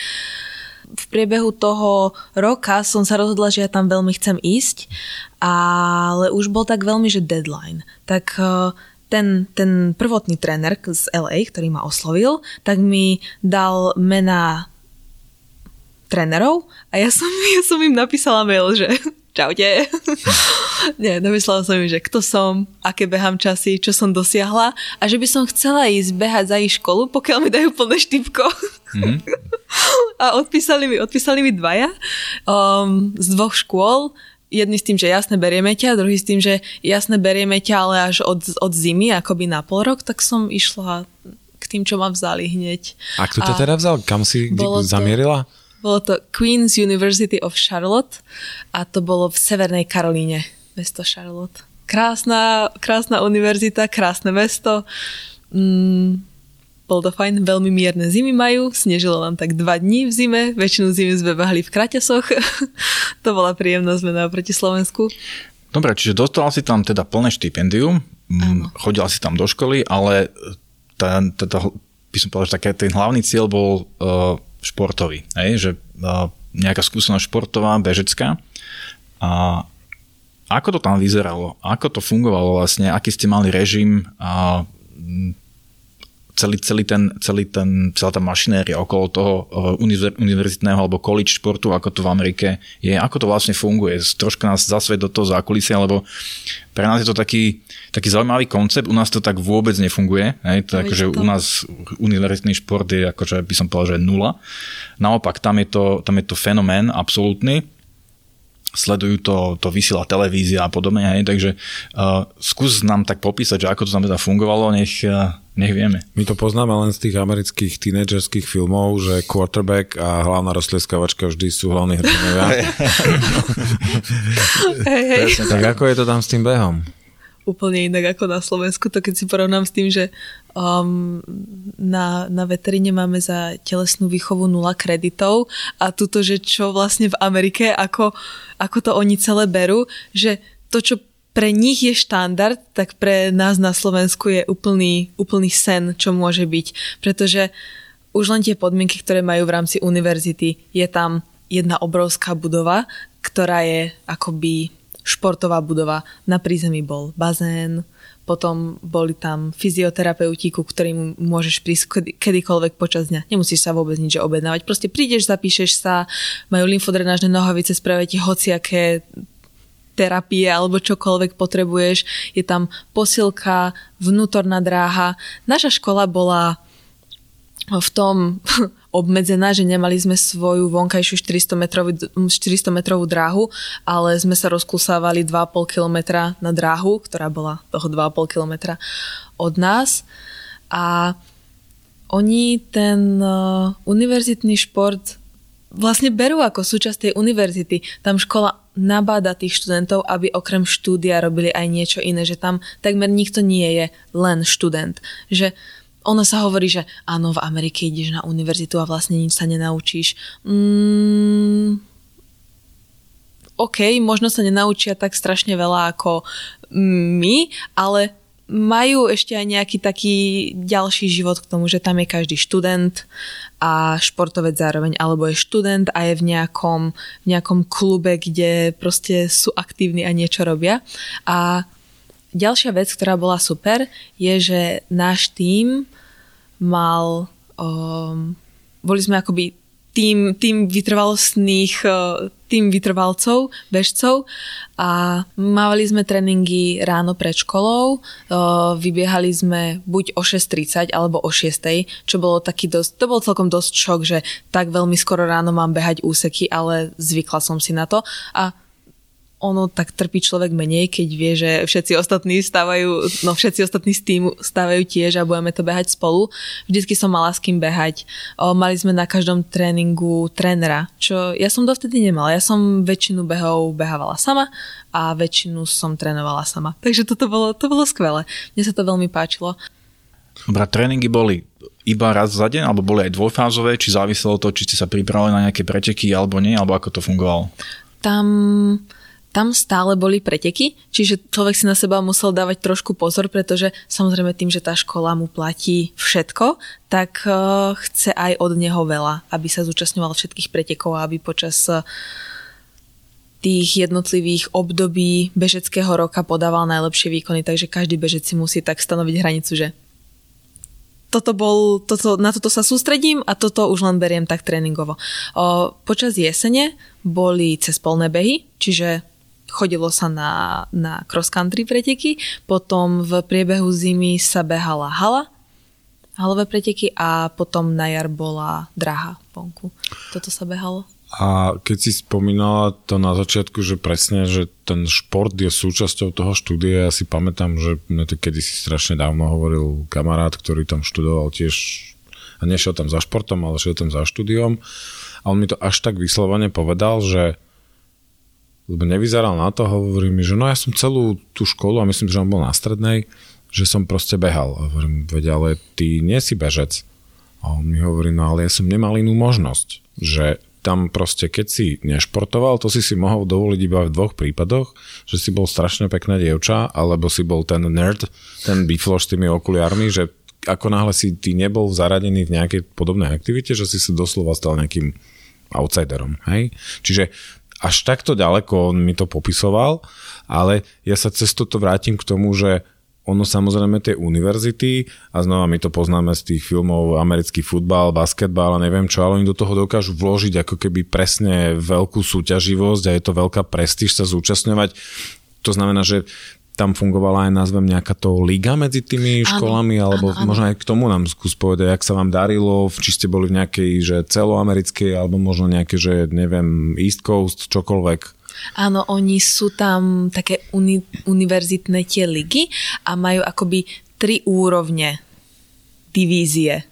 V priebehu toho roka som sa rozhodla, že ja tam veľmi chcem ísť ale už bol tak veľmi, že deadline. Tak e, ten, ten prvotný tréner z LA, ktorý ma oslovil, tak mi dal mena trénerov a ja som, ja som im napísala mail, že čaute. Nie, napísala som im, že kto som, aké behám časy, čo som dosiahla a že by som chcela ísť behať za ich školu, pokiaľ mi dajú plné štipko. Mm-hmm. a odpísali mi, odpísali mi dvaja um, z dvoch škôl, jedný s tým, že jasne berieme ťa, druhý s tým, že jasne berieme ťa, ale až od, od zimy, akoby na pol rok, tak som išla k tým, čo ma vzali hneď. A kto ťa teda vzal? Kam si zamierila? To, bolo to Queen's University of Charlotte a to bolo v Severnej Karolíne, mesto Charlotte. Krásna, krásna univerzita, krásne mesto. Mm, bolo to fajn, veľmi mierne zimy majú, snežilo nám tak dva dní v zime, väčšinu zimy sme behali v kraťasoch. to bola príjemná zmena proti Slovensku. Dobre, čiže dostala si tam teda plné štipendium, Áno. chodila si tam do školy, ale tá, tá, tá, by som povedal, že taký ten hlavný cieľ bol uh, športový, hej? že nejaká skúsenosť športová, bežecká. A ako to tam vyzeralo? Ako to fungovalo vlastne? Aký ste mali režim? A celý, celý ten, celý ten, celá tá mašinéria okolo toho eh, univerzitného alebo college športu, ako to v Amerike je, ako to vlastne funguje. Trošku nás zasvet do toho zákulisia, lebo pre nás je to taký, taký zaujímavý koncept, u nás to tak vôbec nefunguje. Hej? To akože u nás univerzitný šport je akože by som povedal, že nula. Naopak, tam je to, tam je to fenomén absolútny sledujú to, to vysiela televízia a podobne, hej, takže uh, skús nám tak popísať, že ako to tam teda fungovalo, nech, uh, nech vieme. My to poznáme len z tých amerických tínedžerských filmov, že quarterback a hlavná roztlieskavačka vždy sú hlavní hrdinovia. hey, hey. Tak ako je to tam s tým behom? úplne inak ako na Slovensku. To keď si porovnám s tým, že um, na, na veteríne máme za telesnú výchovu nula kreditov a tuto, že čo vlastne v Amerike, ako, ako to oni celé berú, že to, čo pre nich je štandard, tak pre nás na Slovensku je úplný, úplný sen, čo môže byť. Pretože už len tie podmienky, ktoré majú v rámci univerzity, je tam jedna obrovská budova, ktorá je akoby športová budova. Na prízemí bol bazén, potom boli tam fyzioterapeuti, ku ktorým môžeš prísť kedy, kedykoľvek počas dňa. Nemusíš sa vôbec nič objednávať. Proste prídeš, zapíšeš sa, majú lymfodrenážne nohavice, spravia ti hociaké terapie alebo čokoľvek potrebuješ. Je tam posilka, vnútorná dráha. Naša škola bola v tom obmedzená, že nemali sme svoju vonkajšiu 400 metrovú, 400 metrovú dráhu, ale sme sa rozklusávali 2,5 kilometra na dráhu, ktorá bola toho 2,5 kilometra od nás. A oni ten uh, univerzitný šport vlastne berú ako súčasť tej univerzity. Tam škola nabáda tých študentov, aby okrem štúdia robili aj niečo iné, že tam takmer nikto nie je len študent. Že ono sa hovorí, že áno, v Amerike ideš na univerzitu a vlastne nič sa nenaučíš. Mm, OK, možno sa nenaučia tak strašne veľa ako my, ale majú ešte aj nejaký taký ďalší život k tomu, že tam je každý študent a športovec zároveň, alebo je študent a je v nejakom, v nejakom klube, kde proste sú aktívni a niečo robia. A ďalšia vec, ktorá bola super, je, že náš tím mal, um, boli sme akoby tým, tým vytrvalostných, uh, tým vytrvalcov, bežcov. A mávali sme tréningy ráno pred školou, uh, vybiehali sme buď o 6.30 alebo o 6.00, čo bolo taký dosť, to bol celkom dosť šok, že tak veľmi skoro ráno mám behať úseky, ale zvykla som si na to. A ono tak trpí človek menej, keď vie, že všetci ostatní stávajú, no všetci ostatní s tým stávajú tiež a budeme to behať spolu. Vždycky som mala s kým behať. O, mali sme na každom tréningu trénera, čo ja som dovtedy nemala. Ja som väčšinu behov behávala sama a väčšinu som trénovala sama. Takže toto bolo, to bolo skvelé. Mne sa to veľmi páčilo. Dobre, tréningy boli iba raz za deň, alebo boli aj dvojfázové, či záviselo to, či ste sa pripravili na nejaké preteky alebo nie, alebo ako to fungovalo? Tam tam stále boli preteky, čiže človek si na seba musel dávať trošku pozor, pretože samozrejme tým, že tá škola mu platí všetko, tak uh, chce aj od neho veľa, aby sa zúčastňoval všetkých pretekov a aby počas uh, tých jednotlivých období bežeckého roka podával najlepšie výkony, takže každý bežec si musí tak stanoviť hranicu, že toto bol, toto, na toto sa sústredím a toto už len beriem tak tréningovo. O, počas jesene boli cez polné behy, čiže chodilo sa na, na cross-country preteky, potom v priebehu zimy sa behala hala, halové preteky a potom na jar bola draha vonku. Toto sa behalo. A keď si spomínala to na začiatku, že presne, že ten šport je súčasťou toho štúdia, ja si pamätám, že mne to kedy strašne dávno hovoril kamarát, ktorý tam študoval tiež a nešiel tam za športom, ale šiel tam za štúdiom a on mi to až tak vyslovene povedal, že lebo nevyzeral na to, hovorí mi, že no ja som celú tú školu, a myslím, že on bol na strednej, že som proste behal. A hovorím, veď ale ty nie si bežec. A on mi hovorí, no ale ja som nemal inú možnosť, že tam proste, keď si nešportoval, to si si mohol dovoliť iba v dvoch prípadoch, že si bol strašne pekná dievča, alebo si bol ten nerd, ten bifloš s tými okuliármi, že ako náhle si ty nebol zaradený v nejakej podobnej aktivite, že si sa doslova stal nejakým outsiderom. Hej? Čiže až takto ďaleko on mi to popisoval, ale ja sa cez toto vrátim k tomu, že ono samozrejme tie univerzity, a znova my to poznáme z tých filmov americký futbal, basketbal a neviem čo, ale oni do toho dokážu vložiť ako keby presne veľkú súťaživosť a je to veľká prestíž sa zúčastňovať. To znamená, že tam fungovala aj, nazvem, nejaká to liga medzi tými áno, školami, alebo áno, áno. možno aj k tomu nám skús povedať, jak sa vám darilo, či ste boli v nejakej, že celoamerickej, alebo možno nejaké, že neviem, East Coast, čokoľvek. Áno, oni sú tam také uni- univerzitné tie ligy a majú akoby tri úrovne divízie.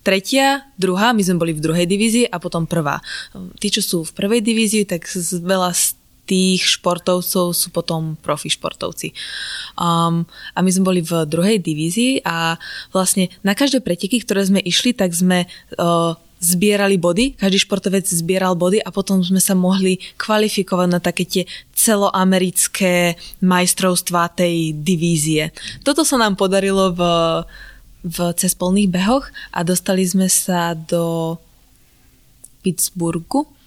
Tretia, druhá, my sme boli v druhej divízii a potom prvá. Tí, čo sú v prvej divízii, tak veľa z tých športovcov sú potom profi športovci. Um, a my sme boli v druhej divízii a vlastne na každé preteky, ktoré sme išli, tak sme uh, zbierali body, každý športovec zbieral body a potom sme sa mohli kvalifikovať na také tie celoamerické majstrovstvá tej divízie. Toto sa nám podarilo v, v cespolných behoch a dostali sme sa do Pittsburghu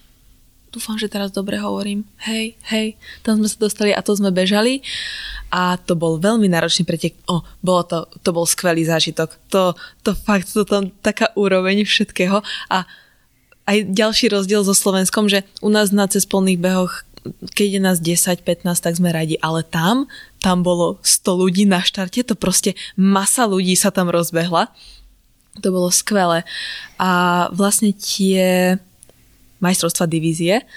dúfam, že teraz dobre hovorím, hej, hej, tam sme sa dostali a to sme bežali a to bol veľmi náročný pretek. O, bolo to, to bol skvelý zážitok. To, to fakt, to tam taká úroveň všetkého a aj ďalší rozdiel so Slovenskom, že u nás na cespolných behoch keď je nás 10-15, tak sme radi, ale tam, tam bolo 100 ľudí na štarte, to proste masa ľudí sa tam rozbehla To bolo skvelé. A vlastne tie majstrovstva divízie,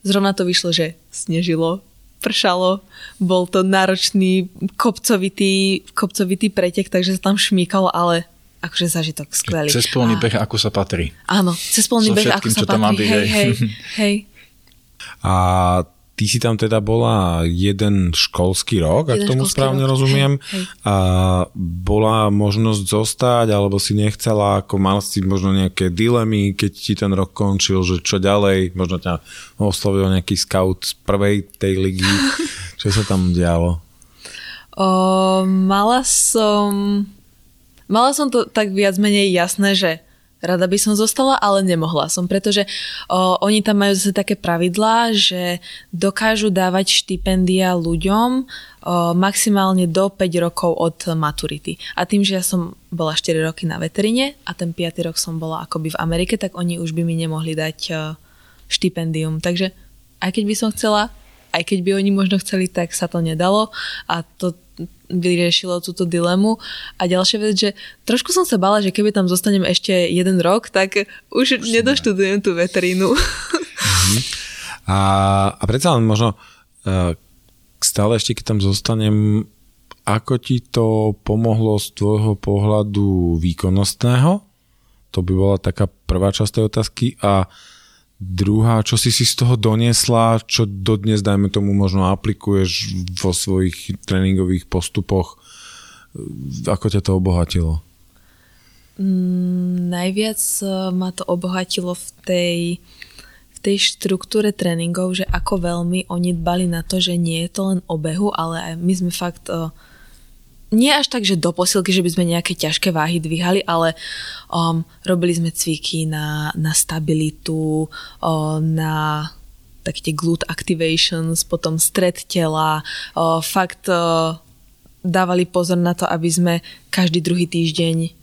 zrovna to vyšlo, že snežilo, pršalo, bol to náročný kopcovitý, kopcovitý pretek, takže sa tam šmíkalo, ale akože zažitok skvelý. Cez polný beh, ako sa patrí. Áno, cez polný So beh, všetkým, ako sa patrí. hej, hej. hej, hej. A ty si tam teda bola jeden školský rok, ak Jeden tomu školský správne rok, rozumiem. hej, hej. A bola možnosť zostať, alebo si nechcela, ako mal si možno nejaké dilemy, keď ti ten rok končil, že čo ďalej, možno ťa oslovil nejaký scout z prvej tej ligy. čo sa tam dialo? O, mala som... Mala som to tak viac menej jasné, že rada by som zostala, ale nemohla som, pretože o, oni tam majú zase také pravidlá, že dokážu dávať štipendia ľuďom o, maximálne do 5 rokov od maturity. A tým, že ja som bola 4 roky na veterine a ten 5. rok som bola akoby v Amerike, tak oni už by mi nemohli dať o, štipendium. Takže aj keď by som chcela, aj keď by oni možno chceli, tak sa to nedalo a to vyriešilo túto dilemu. A ďalšia vec, že trošku som sa bala, že keby tam zostanem ešte jeden rok, tak už nedoštudujem tú veterínu. A, a predsa len možno uh, stále ešte, keď tam zostanem, ako ti to pomohlo z tvojho pohľadu výkonnostného? To by bola taká prvá časť tej otázky. A druhá, čo si si z toho doniesla, čo dodnes, dajme tomu, možno aplikuješ vo svojich tréningových postupoch, ako ťa to obohatilo? Mm, najviac eh, ma to obohatilo v tej, v tej štruktúre tréningov, že ako veľmi oni dbali na to, že nie je to len o behu, ale aj my sme fakt uh, nie až tak, že do posilky, že by sme nejaké ťažké váhy dvíhali, ale um, robili sme cviky na, na stabilitu, um, na také tie glute activations, potom stred tela, um, fakt um, dávali pozor na to, aby sme každý druhý týždeň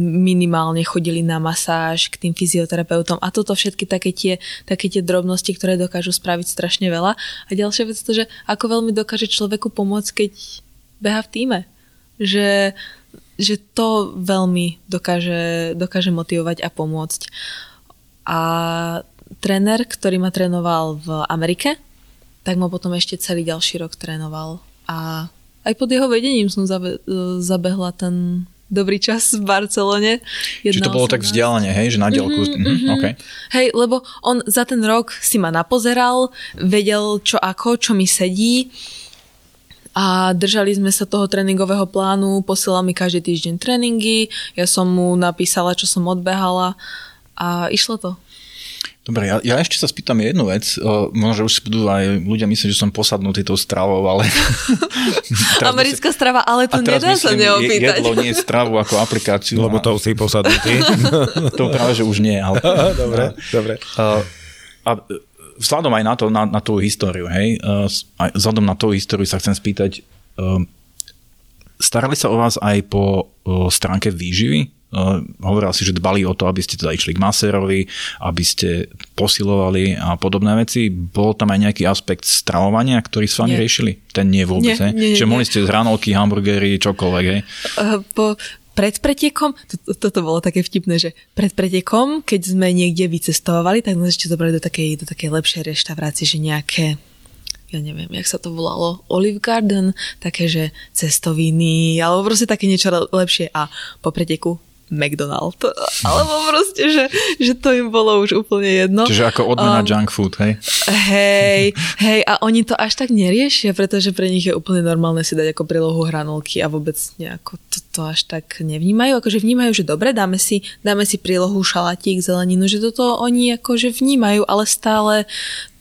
minimálne chodili na masáž k tým fyzioterapeutom a toto všetky také tie, také tie drobnosti, ktoré dokážu spraviť strašne veľa. A ďalšia vec to, že ako veľmi dokáže človeku pomôcť, keď beha v týme. Že, že to veľmi dokáže, dokáže motivovať a pomôcť. A tréner, ktorý ma trénoval v Amerike, tak ma potom ešte celý ďalší rok trénoval. A aj pod jeho vedením som zabe- zabehla ten dobrý čas v Barcelone. Čiže to bolo tak vzdialene, hej, že na diaľku. Mm-hmm, mm-hmm. Okay. Hej, lebo on za ten rok si ma napozeral, vedel čo ako, čo mi sedí a držali sme sa toho tréningového plánu, posielal mi každý týždeň tréningy, ja som mu napísala, čo som odbehala a išlo to. Dobre, ja, ja ešte sa spýtam jednu vec. O, možno, že už si budú aj ľudia myslieť, že som posadnutý tou stravou, ale... Americká strava, ale to nedá sa neopýtať. Jedlo nie stravu ako aplikáciu. Lebo to si posadnutý. to práve, že už nie, ale... dobre, dobre. Uh, a vzhľadom aj na, to, na, na tú históriu, hej, aj vzhľadom na tú históriu sa chcem spýtať, uh, starali sa o vás aj po uh, stránke výživy? Hovoril si, že dbali o to, aby ste teda išli k masérovi, aby ste posilovali a podobné veci. Bol tam aj nejaký aspekt stravovania, ktorý s vami riešili? Ten nie vôbec, Nie, nie, Čiže nie. mohli ste z hranolky, hamburgery, čokoľvek, hej? Po, pred pretekom, to, to, toto bolo také vtipné, že pred pretekom, keď sme niekde vycestovali, tak nás ešte zobrali do takej, do takej lepšej reštaurácie, že nejaké ja neviem, jak sa to volalo, Olive Garden, také, že cestoviny, alebo proste také niečo le- lepšie. A po preteku McDonald. Alebo proste, že, že to im bolo už úplne jedno. Čiže ako odmena Um, junk food, hej? Hej, hej, a oni to až tak neriešia, pretože pre nich je úplne normálne si dať ako prílohu hranolky a vôbec nejako to, to až tak nevnímajú. Akože vnímajú, že dobre, dáme si, dáme si prílohu šalatík, zeleninu, že toto oni akože vnímajú, ale stále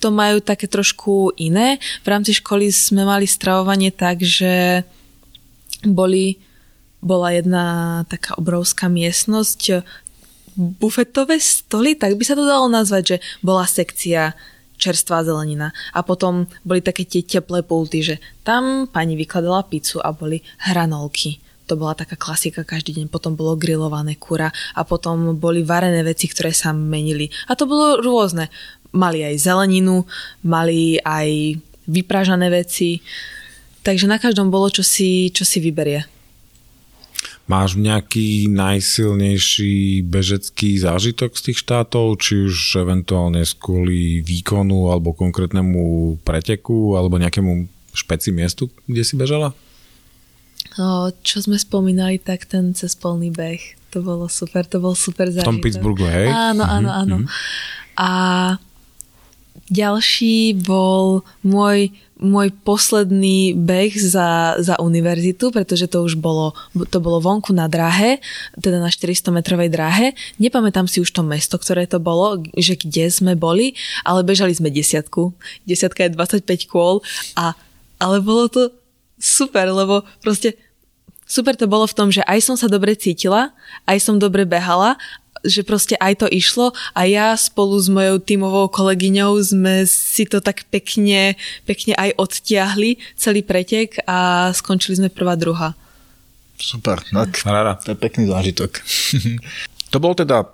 to majú také trošku iné. V rámci školy sme mali stravovanie tak, že boli, bola jedna taká obrovská miestnosť, bufetové stoly, tak by sa to dalo nazvať, že bola sekcia čerstvá zelenina. A potom boli také tie teplé pulty, že tam pani vykladala pizzu a boli hranolky. To bola taká klasika každý deň. Potom bolo grillované kura a potom boli varené veci, ktoré sa menili. A to bolo rôzne. Mali aj zeleninu, mali aj vypražané veci. Takže na každom bolo, čo si, čo vyberie. Máš nejaký najsilnejší bežecký zážitok z tých štátov, či už eventuálne z kvôli výkonu alebo konkrétnemu preteku alebo nejakému špeci miestu, kde si bežala? No, čo sme spomínali, tak ten cez polný beh. To bolo super, to bol super zážitok. V tom Pittsburghu, hej? Áno, áno, Mhm, áno. mhm. A ďalší bol môj, môj posledný beh za, za univerzitu, pretože to už bolo, to bolo vonku na dráhe, teda na 400 metrovej dráhe. Nepamätám si už to mesto, ktoré to bolo, že kde sme boli, ale bežali sme desiatku. Desiatka je 25 kôl a ale bolo to super, lebo proste super to bolo v tom, že aj som sa dobre cítila, aj som dobre behala, že proste aj to išlo a ja spolu s mojou tímovou kolegyňou sme si to tak pekne, pekne aj odtiahli celý pretek a skončili sme prvá, druhá. Super, tak Rada. to je pekný zážitok. to bol teda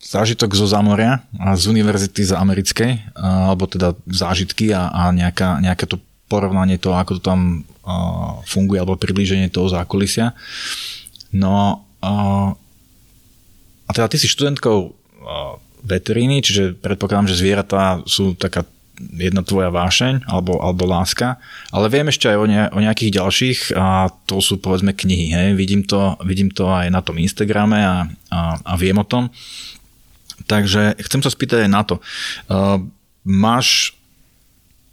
zážitok zo zámoria a z univerzity z americkej, alebo teda zážitky a, a nejaká, nejaké to porovnanie toho, ako to tam a, funguje, alebo priblíženie toho zákulisia. No a, a teda ty si študentkou veteríny, čiže predpokladám, že zvieratá sú taká jedna tvoja vášeň alebo, alebo láska, ale viem ešte aj o, ne, o nejakých ďalších a to sú povedzme knihy. Hej. Vidím, to, vidím to aj na tom Instagrame a, a, a viem o tom. Takže chcem sa spýtať aj na to. Uh, máš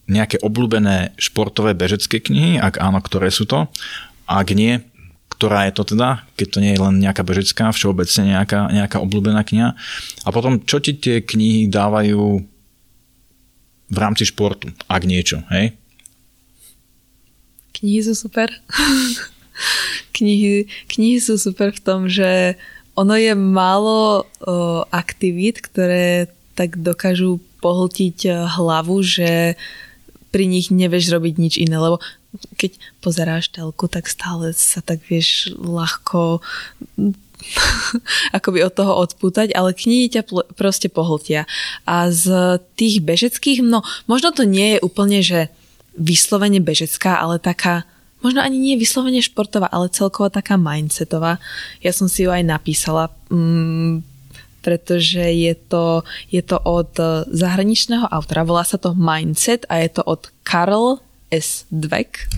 nejaké obľúbené športové bežecké knihy? Ak áno, ktoré sú to? Ak nie, ktorá je to teda, keď to nie je len nejaká bežecká, všeobecne nejaká, nejaká obľúbená kniha. A potom, čo ti tie knihy dávajú v rámci športu, ak niečo, hej? Knihy sú super. knihy, knihy sú super v tom, že ono je málo o, aktivít, ktoré tak dokážu pohltiť e, hlavu, že pri nich nevieš robiť nič iné, lebo keď pozeráš telku, tak stále sa tak vieš ľahko akoby od toho odpútať, ale knihy ťa pl- proste pohltia. A z tých bežeckých, no možno to nie je úplne, že vyslovene bežecká, ale taká, možno ani nie vyslovene športová, ale celkovo taká mindsetová. Ja som si ju aj napísala, mm, pretože je to, je to od eh, zahraničného autora, volá sa to Mindset a je to od Karl S. Dweck.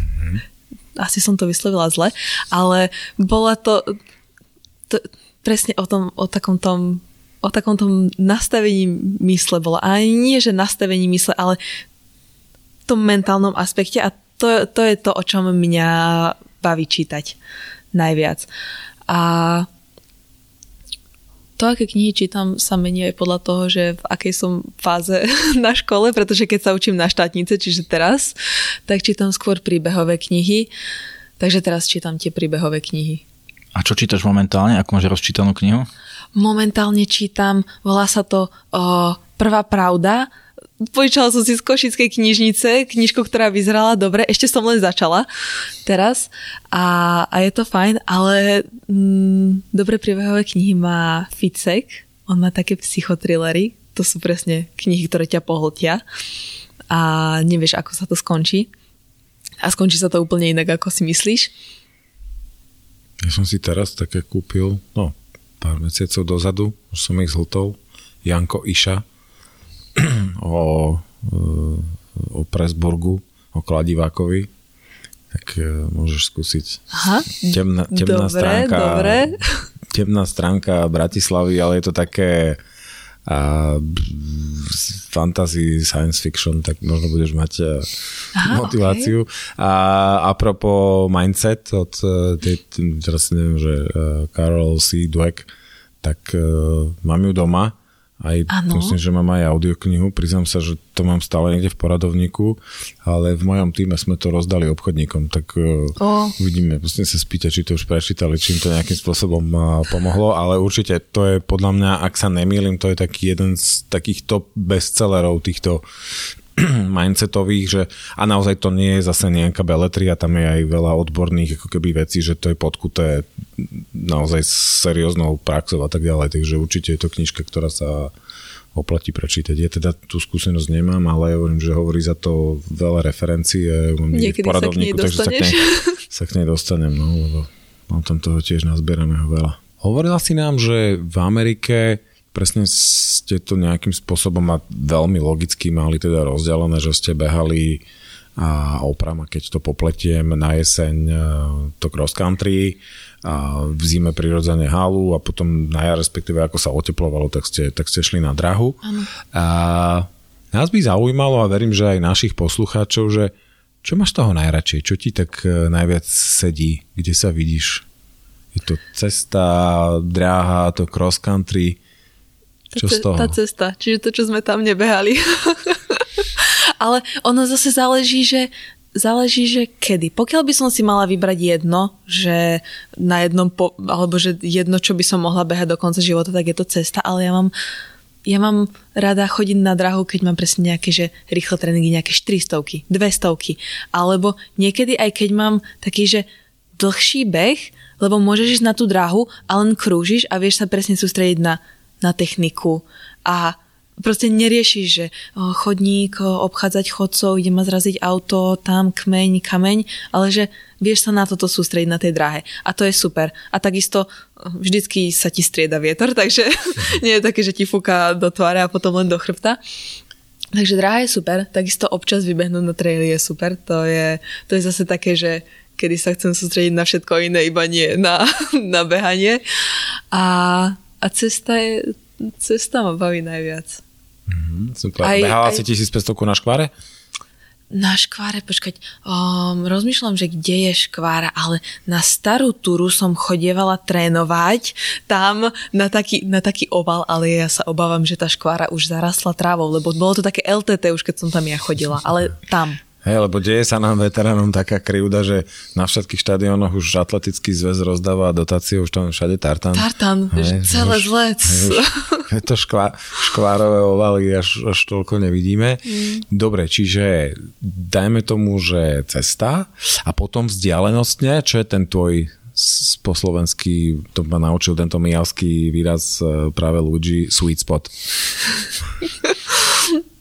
Asi som to vyslovila zle, ale bola to, to presne o tom, o takom tom o takom tom nastavení mysle bola. A nie, že nastavení mysle, ale v tom mentálnom aspekte a to, to je to, o čom mňa baví čítať najviac. A to, aké knihy čítam, sa mení aj podľa toho, že v akej som fáze na škole, pretože keď sa učím na štátnice, čiže teraz, tak čítam skôr príbehové knihy. Takže teraz čítam tie príbehové knihy. A čo čítaš momentálne? Ako máš rozčítanú knihu? Momentálne čítam, volá sa to o, Prvá pravda. Požičala som si z Košickej knižnice knižku, ktorá vyzerala dobre. Ešte som len začala teraz a, a je to fajn, ale mm, dobre príbehové knihy má Ficek. On má také psychotrillery. To sú presne knihy, ktoré ťa pohltia a nevieš, ako sa to skončí. A skončí sa to úplne inak, ako si myslíš. Ja som si teraz také kúpil, no, pár mesiacov dozadu, už som ich zhltol, Janko Iša o, o Presburgu, o Kladivákovi, tak e, môžeš skúsiť. Aha, Temná, temná dobre, stránka, dobre. temná stránka Bratislavy, ale je to také a, fantasy, science fiction, tak možno budeš mať e, Aha, motiváciu. A apropo mindset od e, tej, teraz neviem, že Carol C. Dweck, tak uh, mám ju doma. Aj, myslím, že mám aj audioknihu. Priznám sa, že to mám stále niekde v poradovníku, ale v mojom týme sme to rozdali obchodníkom, tak uh, O. uvidíme. Musím sa spýtať, či to už prečítali, či im to nejakým spôsobom uh, pomohlo, ale určite to je podľa mňa, ak sa nemýlim, to je taký jeden z takých top bestsellerov týchto mindsetových, že a naozaj to nie je zase nejaká beletria, tam je aj veľa odborných ako keby vecí, že to je podkuté naozaj serióznou praxou a tak ďalej, takže určite je to knižka, ktorá sa oplatí prečítať. Ja teda tú skúsenosť nemám, ale hovorím, že hovorí za to veľa referencií ja mám niekde v Niekedy sa k nej poradovníku, takže sa k, nej, sa k nej dostanem, no, lebo Mám tam toho tiež nazbieraného veľa. Hovorila si nám, že v Amerike presne ste to nejakým spôsobom a veľmi logicky mali teda rozdelené, že ste behali a oprama, keď to popletiem na jeseň e, to cross country a v zime prirodzene halu a potom na jar, respektíve ako sa oteplovalo, tak ste, tak ste šli na drahu. Ano. A nás by zaujímalo a verím, že aj našich poslucháčov, že čo máš toho najradšej? Čo ti tak e, najviac sedí? Kde sa vidíš? Je to cesta, dráha, to cross country? Čo z toho? Tá cesta, čiže to, čo sme tam nebehali. Ale ono zase záleží, že záleží, že kedy. Pokiaľ by som si mala vybrať jedno, že na jednom, po, alebo že jedno, čo by som mohla behať do konca života, tak je to cesta, ale ja mám ja mám rada chodiť na drahu, keď mám presne nejaké, že rýchle tréningy, nejaké 400, 200, alebo niekedy aj keď mám taký, že dlhší beh, lebo môžeš ísť na tú drahu a len krúžiš a vieš sa presne sústrediť na na techniku a proste neriešiš, že chodník, obchádzať chodcov, ide ma zraziť auto, tam kmeň, kameň, ale že vieš sa na toto sústrediť na tej dráhe. A to je super. A takisto vždycky sa ti strieda vietor, takže nie je také, že ti fúka do tváre a potom len do chrbta. Takže dráha je super, takisto občas vybehnúť na traily je super, to je, to je zase také, že kedy sa chcem sústrediť na všetko iné, iba nie na, na behanie. A a cesta je, cesta ma baví najviac. Mm-hmm, super. Aj, Behala aj... si 1500 na škváre? Na škváre, počkať, um, rozmýšľam, že kde je škvára, ale na starú túru som chodievala trénovať tam na taký, na taký oval, ale ja sa obávam, že tá škvára už zarastla trávou, lebo bolo to také LTT už keď som tam ja chodila, ale tam. Hej, lebo deje sa nám veteránom taká krivda, že na všetkých štadiónoch už atletický zväz rozdáva dotácie, už tam všade tartan. Tartan, hej, celé zlec. Je to škvá, škvárové ovaly až, až toľko nevidíme. Mm. Dobre, čiže dajme tomu, že cesta a potom vzdialenostne, čo je ten tvoj po slovensky, to ma naučil tento mijalský výraz e, práve ľudí, sweet spot.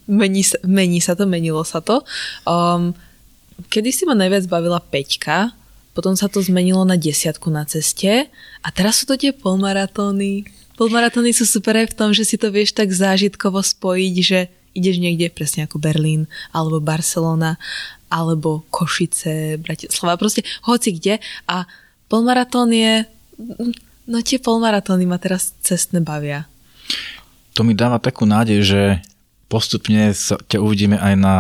mení sa, mení sa to, menilo sa to. Um, kedy si ma najviac bavila peťka, potom sa to zmenilo na desiatku na ceste a teraz sú to tie polmaratóny. Polmaratóny sú super aj v tom, že si to vieš tak zážitkovo spojiť, že ideš niekde presne ako Berlín alebo Barcelona alebo Košice, Bratislava, proste hoci kde a polmaratón je no tie polmaratóny ma teraz cestne bavia. To mi dáva takú nádej, že postupne sa ťa uvidíme aj na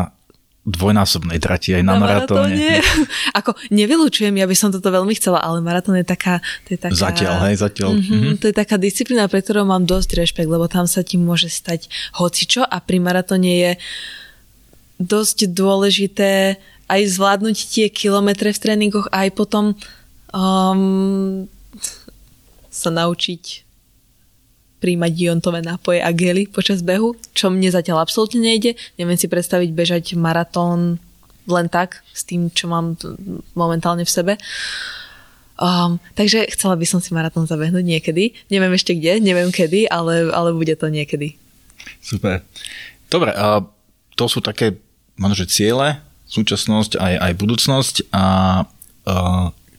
dvojnásobnej trati, aj na, na maratóne. maratóne. Ako nevylučujem, ja by som toto veľmi chcela, ale maratón je taká... To je taká zatiaľ, hej, zatiaľ. Mm-hmm, mm-hmm. To je taká disciplína, pre ktorou mám dosť rešpekt, lebo tam sa ti môže stať hocičo a pri maratóne je dosť dôležité aj zvládnuť tie kilometre v tréningoch, aj potom um, sa naučiť príjmať iontové nápoje a gely počas behu, čo mne zatiaľ absolútne nejde. Neviem si predstaviť bežať maratón len tak, s tým, čo mám momentálne v sebe. Um, takže chcela by som si maratón zabehnúť niekedy. Neviem ešte kde, neviem kedy, ale, ale bude to niekedy. Super. Dobre, a to sú také možno, ciele, súčasnosť aj, aj budúcnosť a, a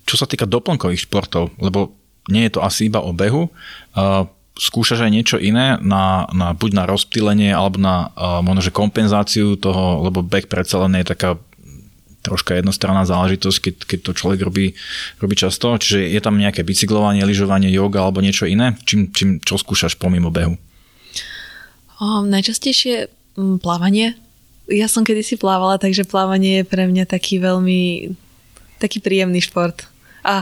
čo sa týka doplnkových športov, lebo nie je to asi iba o behu, a skúšaš aj niečo iné, na, na, buď na rozptýlenie, alebo na uh, možno, že kompenzáciu toho, lebo back predsa len je taká troška jednostranná záležitosť, keď, keď to človek robí, robí často. Čiže je tam nejaké bicyklovanie, lyžovanie, yoga alebo niečo iné? Čím, čím, čo skúšaš pomimo behu? Um, najčastejšie um, plávanie. Ja som kedysi plávala, takže plávanie je pre mňa taký veľmi taký príjemný šport a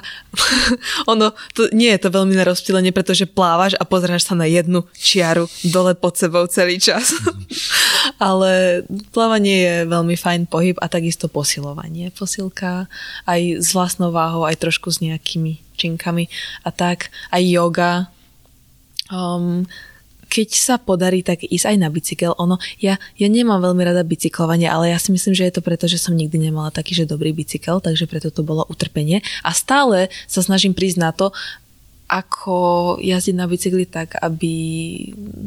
ono, to, nie je to veľmi na rozptýlenie, pretože plávaš a pozráš sa na jednu čiaru dole pod sebou celý čas. Ale plávanie je veľmi fajn pohyb a takisto posilovanie. Posilka aj s vlastnou váhou, aj trošku s nejakými činkami a tak. Aj yoga. Um, keď sa podarí, tak ísť aj na bicykel. Ono, ja, ja nemám veľmi rada bicyklovanie, ale ja si myslím, že je to preto, že som nikdy nemala taký, že dobrý bicykel, takže preto to bolo utrpenie. A stále sa snažím prísť na to, ako jazdiť na bicykli tak, aby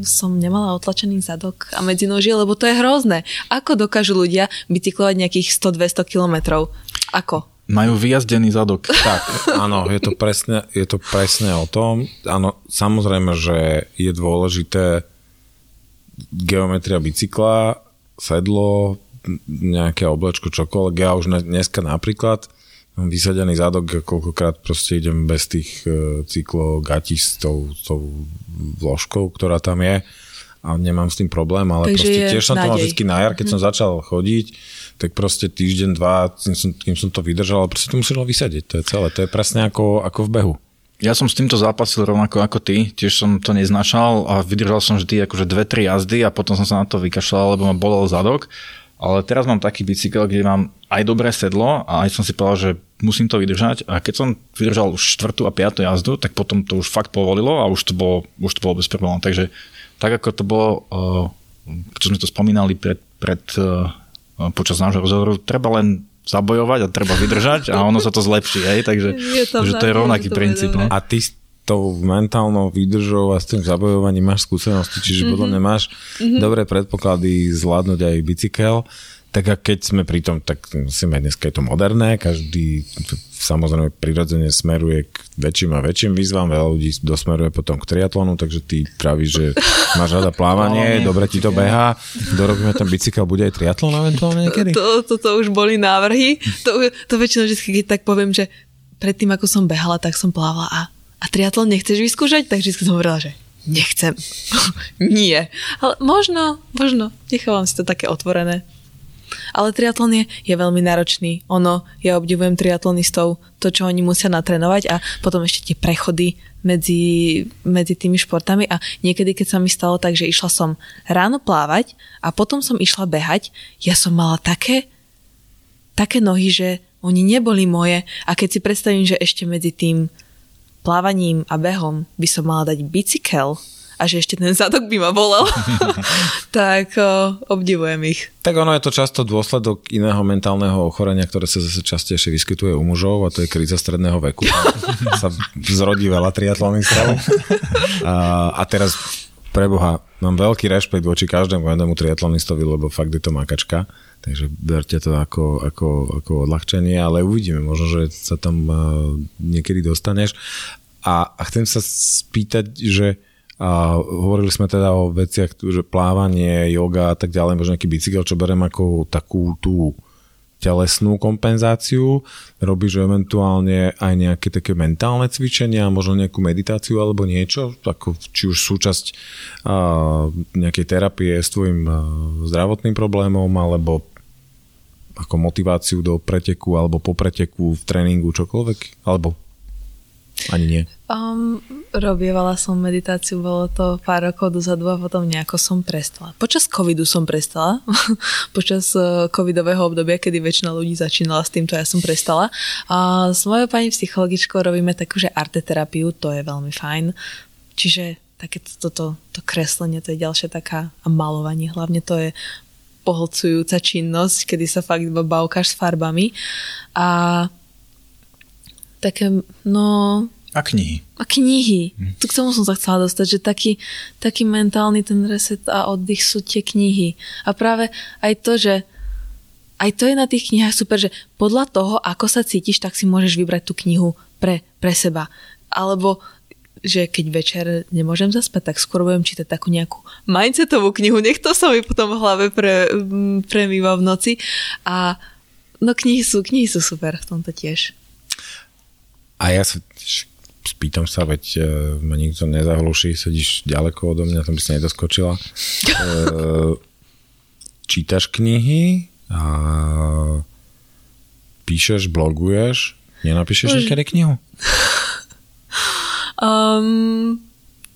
som nemala otlačený zadok a medzinožie, lebo to je hrozné. Ako dokážu ľudia bicyklovať nejakých 100-200 kilometrov? Ako? Majú vyjazdený zadok. Tak, áno, je to presne, je to presne o tom. Áno, samozrejme, že je dôležité geometria bicykla, sedlo, nejaké oblečko, čokoľvek. Ja už dneska napríklad mám vysadený zadok, koľkokrát proste idem bez tých uh, cyklov gatí s tou, tou vložkou, ktorá tam je a nemám s tým problém, ale Takže proste tiež som to mal vždy na jar, keď mm-hmm. som začal chodiť, tak proste týždeň, dva, kým som, kým som to vydržal, ale proste to muselo vysadiť, to je celé, to je presne ako, ako v behu. Ja som s týmto zápasil rovnako ako ty, tiež som to neznašal a vydržal som vždy akože dve, tri jazdy a potom som sa na to vykašľal, lebo ma bolel zadok. Ale teraz mám taký bicykel, kde mám aj dobré sedlo a aj som si povedal, že musím to vydržať a keď som vydržal už štvrtú a piatú jazdu, tak potom to už fakt povolilo a už to bolo, už to bolo bez problémov. Takže tak ako to bolo, uh, čo sme to spomínali pred, pred uh, počas nášho rozhovoru, treba len zabojovať a treba vydržať a ono sa to zlepší, hej? takže je to, takže to je rovnaký to princíp. No. A ty s tou mentálnou výdržou a s tým zabojovaním máš skúsenosti, čiže mm-hmm. podľa mňa máš mm-hmm. dobré predpoklady zvládnuť aj bicykel. Tak a keď sme pri tom, tak musíme, dneska je to moderné, každý samozrejme prirodzene smeruje k väčším a väčším výzvam, veľa ľudí dosmeruje potom k triatlonu, takže ty pravíš, že máš rada plávanie, dobre ti to beha, dorobíme ten bicykel, bude aj triatlon eventuálne niekedy? To, to, to už boli návrhy, to, to väčšinou vždy, keď tak poviem, že predtým ako som behala, tak som plávala a, a triatlon nechceš vyskúšať? Tak vždy som hovorila, že nechcem. Nie. Ale možno, možno, nechávam si to také otvorené. Ale triatlon je, je veľmi náročný. Ono, ja obdivujem triatlonistov, to, čo oni musia natrénovať a potom ešte tie prechody medzi, medzi tými športami a niekedy, keď sa mi stalo tak, že išla som ráno plávať a potom som išla behať, ja som mala také, také nohy, že oni neboli moje a keď si predstavím, že ešte medzi tým plávaním a behom by som mala dať bicykel, a že ešte ten zadok by ma bolel, tak o, obdivujem ich. Tak ono je to často dôsledok iného mentálneho ochorenia, ktoré sa zase častejšie vyskytuje u mužov a to je kríza stredného veku. sa zrodí veľa triatlonistov. A, a teraz preboha, mám veľký rešpekt voči každému jednému triatlonistovi, lebo fakt je to makačka. Takže berte to ako, ako, ako odľahčenie, ale uvidíme, možno, že sa tam niekedy dostaneš. A, a chcem sa spýtať, že a hovorili sme teda o veciach, že plávanie, yoga a tak ďalej, možno nejaký bicykel, čo berem ako takú tú telesnú kompenzáciu, robíš eventuálne aj nejaké také mentálne cvičenia, možno nejakú meditáciu alebo niečo, ako či už súčasť a, nejakej terapie s tvojim a, zdravotným problémom, alebo ako motiváciu do preteku alebo po preteku v tréningu, čokoľvek, alebo ani nie? Um, robievala som meditáciu, bolo to pár rokov dozadu a potom nejako som prestala. Počas covidu som prestala. Počas uh, covidového obdobia, kedy väčšina ľudí začínala s týmto, ja som prestala. A s mojou pani psychologičkou robíme takú, že arteterapiu, to je veľmi fajn. Čiže také toto to, to kreslenie, to je ďalšia taká a malovanie. Hlavne to je pohlcujúca činnosť, kedy sa fakt bavkáš s farbami. A také, no... A knihy. A knihy. Hm. Tu k tomu som sa chcela dostať, že taký, taký mentálny ten reset a oddych sú tie knihy. A práve aj to, že aj to je na tých knihách super, že podľa toho, ako sa cítiš, tak si môžeš vybrať tú knihu pre, pre seba. Alebo že keď večer nemôžem zaspať, tak skôr budem čítať takú nejakú mindsetovú knihu. Nech to sa mi potom v hlave pre, premýva v noci. A no knihy sú, knihy sú super v tomto tiež. A ja sa spýtam sa, veď uh, ma nikto nezahluší, sedíš ďaleko odo mňa, tam by si nedoskočila. Uh, čítaš knihy a píšeš, bloguješ, nenapíšeš Bože. niekedy knihu? Um,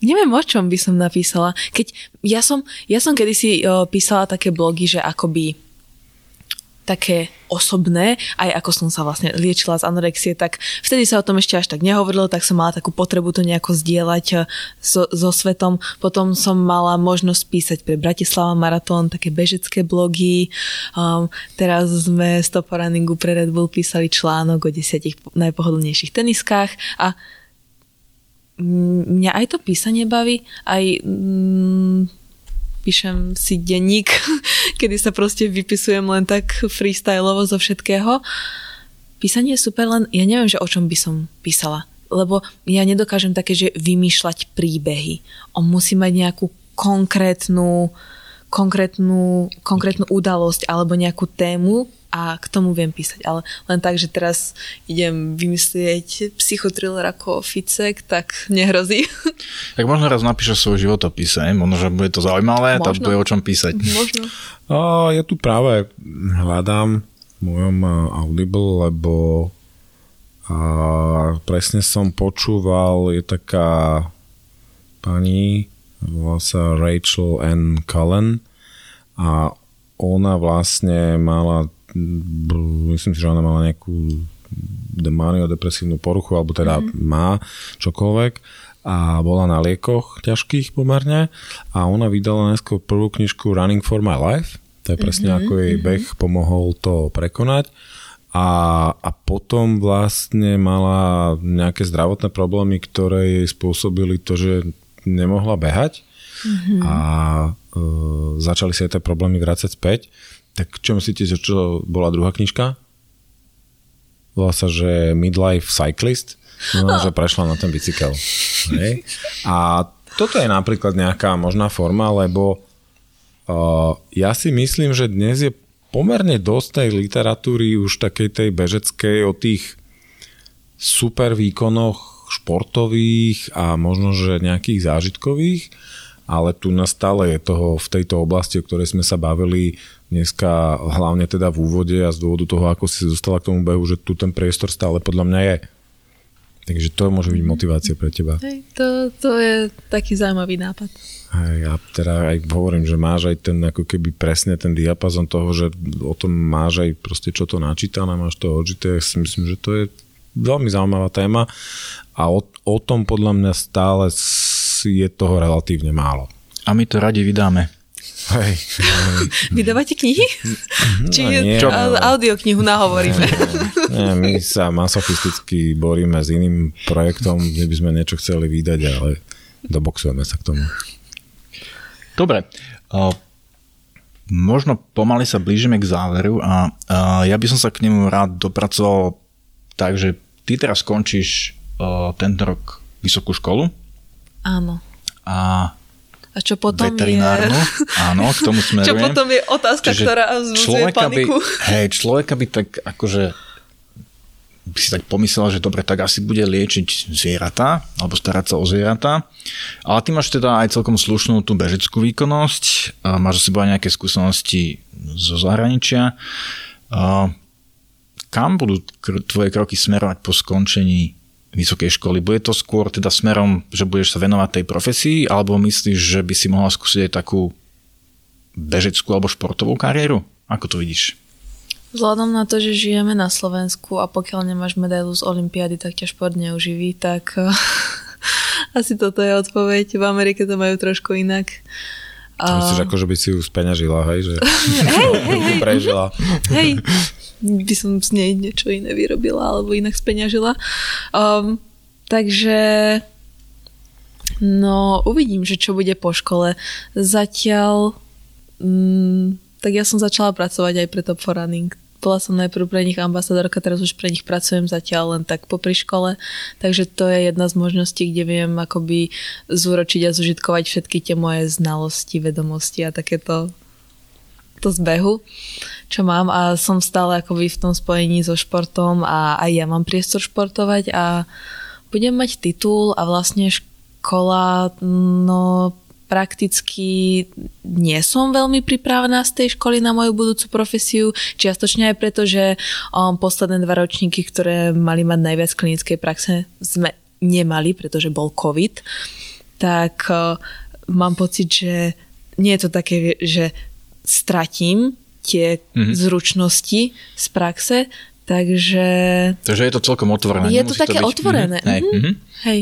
neviem, o čom by som napísala. Keď ja som, ja som kedysi uh, písala také blogy, že akoby také osobné, aj ako som sa vlastne liečila z anorexie, tak vtedy sa o tom ešte až tak nehovorilo, tak som mala takú potrebu to nejako zdieľať eh, so, so svetom. Potom som mala možnosť písať pre Bratislava Maratón také bežecké blogy. Um, teraz sme z Toporaningu pre Red Bull písali článok o desiatich najpohodlnejších teniskách a mňa aj to písanie baví, aj mm, píšem si denník, kedy sa proste vypisujem len tak freestyleovo zo všetkého. písanie je super, len ja neviem, že o čom by som písala. Lebo ja nedokážem také, že vymýšľať príbehy. On musí mať nejakú konkrétnu, konkrétnu, konkrétnu udalosť alebo nejakú tému, a k tomu viem písať, ale len tak, že teraz idem vymyslieť psychotriller ako Ficek, tak nehrozí. Tak možno raz napíšeš svoj životopise, možno, že bude to zaujímavé, tak bude o čom písať. Možno. A ja tu práve hľadám v mojom Audible, lebo a presne som počúval, je taká pani, volá sa Rachel N. Cullen a ona vlastne mala myslím si, že ona mala nejakú depresívnu poruchu, alebo teda mm-hmm. má čokoľvek a bola na liekoch ťažkých pomerne a ona vydala najskôr prvú knižku Running for my life, to je presne mm-hmm. ako jej mhm. beh pomohol to prekonať a, a potom vlastne mala nejaké zdravotné problémy, ktoré jej spôsobili to, že nemohla behať mm-hmm. a e, začali sa jej tie problémy vrácať späť tak čo myslíte, že čo bola druhá knižka? Volá sa, že Midlife Cyclist. No, že prešla na ten bicykel. Hej. A toto je napríklad nejaká možná forma, lebo uh, ja si myslím, že dnes je pomerne dosť tej literatúry už takej tej bežeckej o tých super výkonoch športových a možno, že nejakých zážitkových, ale tu nastále je toho v tejto oblasti, o ktorej sme sa bavili, dneska hlavne teda v úvode a z dôvodu toho, ako si dostala k tomu behu, že tu ten priestor stále podľa mňa je. Takže to môže byť motivácia pre teba. Hej, to, to je taký zaujímavý nápad. Hej, ja teda aj hovorím, že máš aj ten ako keby presne ten diapazon toho, že o tom máš aj proste čo to načítané, máš to odžité. Ja si myslím, že to je veľmi zaujímavá téma a o, o tom podľa mňa stále je toho relatívne málo. A my to radi vydáme. Hej. Vydávate knihy? No, Či nie, Čo? audioknihu nahovoríme? Nie, my sa masochisticky boríme s iným projektom, kde by sme niečo chceli vydať, ale doboxujeme sa k tomu. Dobre. Možno pomaly sa blížime k záveru a ja by som sa k nemu rád dopracoval tak, že ty teraz skončíš uh, tento rok vysokú školu. Áno. A a čo potom veterinárnu. je... Áno, k tomu smerujem. Čo potom je otázka, Čiže ktorá vzbudzuje paniku. By, hej, človeka by tak akože by si tak pomyslel, že dobre, tak asi bude liečiť zvieratá, alebo starať sa o zvieratá. Ale ty máš teda aj celkom slušnú tú bežeckú výkonnosť, máš asi aj nejaké skúsenosti zo zahraničia. Kam budú tvoje kroky smerovať po skončení vysokej školy. Bude to skôr teda smerom, že budeš sa venovať tej profesii, alebo myslíš, že by si mohla skúsiť aj takú bežeckú alebo športovú kariéru? Ako to vidíš? Vzhľadom na to, že žijeme na Slovensku a pokiaľ nemáš medailu z Olympiády, tak ťa šport neuživí, tak asi toto je odpoveď. V Amerike to majú trošku inak. A... Myslíš, ako, že by si ju speňažila, hej? Že hej, hej, hej. prežila. Hej, by som z nej niečo iné vyrobila alebo inak speňažila. Um, takže no uvidím, že čo bude po škole. Zatiaľ mm, tak ja som začala pracovať aj pre Top for Running. Bola som najprv pre nich ambasadorka, teraz už pre nich pracujem zatiaľ len tak popri škole, takže to je jedna z možností, kde viem akoby zúročiť a zužitkovať všetky tie moje znalosti, vedomosti a takéto to zbehu, čo mám a som stále akoby v tom spojení so športom a aj ja mám priestor športovať a budem mať titul a vlastne škola, no prakticky nie som veľmi pripravená z tej školy na moju budúcu profesiu, čiastočne aj preto, že um, posledné dva ročníky, ktoré mali mať najviac klinickej praxe, sme nemali, pretože bol COVID, tak uh, mám pocit, že nie je to také, že stratím tie mm-hmm. zručnosti z praxe, takže... Takže je to celkom otvorené. Je to také to byť... otvorené. Mm-hmm. Hej. Mm-hmm. Hej.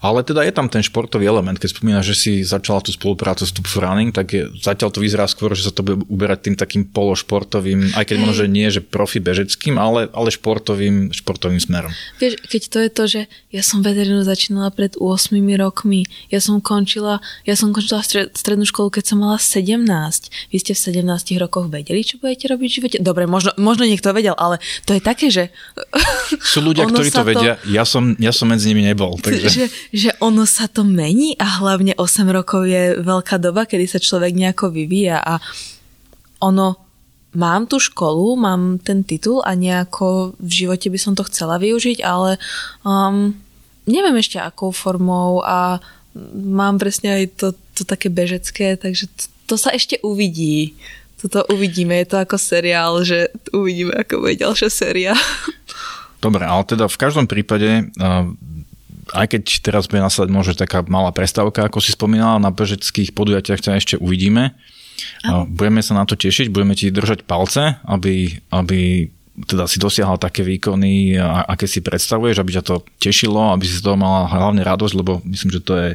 Ale teda je tam ten športový element, keď spomínaš, že si začala tú spoluprácu s Tube Running, tak je, zatiaľ to vyzerá skôr, že sa to bude uberať tým takým pološportovým, aj keď možno, že nie, že profi bežeckým, ale, ale športovým, športovým smerom. Vieš, keď to je to, že ja som veterínu začínala pred 8 rokmi, ja som končila, ja som končila stred, strednú školu, keď som mala 17. Vy ste v 17 rokoch vedeli, čo budete robiť v živote? Dobre, možno, možno niekto vedel, ale to je také, že... Sú ľudia, ktorí to vedia, ja som, ja som medzi nimi nebol. Takže... Že, že ono sa to mení a hlavne 8 rokov je veľká doba, kedy sa človek nejako vyvíja a ono, mám tú školu, mám ten titul a nejako v živote by som to chcela využiť, ale um, neviem ešte akou formou a mám presne aj to, to také bežecké, takže to, to sa ešte uvidí. Toto uvidíme, je to ako seriál, že uvidíme, ako bude ďalšia séria. Dobre, ale teda v každom prípade aj keď teraz bude nasledať možno taká malá prestávka, ako si spomínala, na bežeckých podujatiach sa ešte uvidíme. A. Budeme sa na to tešiť, budeme ti držať palce, aby, aby teda si dosiahol také výkony, aké si predstavuješ, aby ťa to tešilo, aby si z toho mala hlavne radosť, lebo myslím, že to je,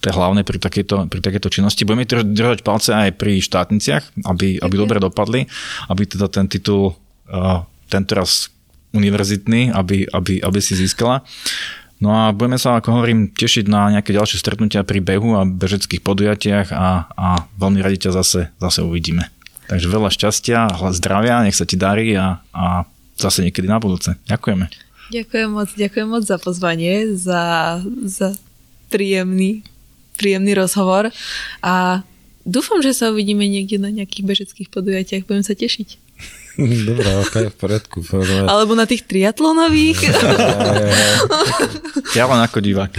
to je hlavné pri takejto, pri takejto činnosti. Budeme držať palce aj pri štátniciach, aby, aby dobre dopadli, aby teda ten titul, ten teraz univerzitný, aby, aby, aby si získala. No a budeme sa, ako hovorím, tešiť na nejaké ďalšie stretnutia pri behu a bežeckých podujatiach a, a veľmi radi ťa zase, zase uvidíme. Takže veľa šťastia, zdravia, nech sa ti darí a, a zase niekedy na budúce. Ďakujeme. Ďakujem moc, ďakujem moc za pozvanie, za, za príjemný, príjemný rozhovor a dúfam, že sa uvidíme niekde na nejakých bežeckých podujatiach. Budem sa tešiť. Dobre, ok, v poriadku. Alebo na tých triatlonových. ja len ako divák.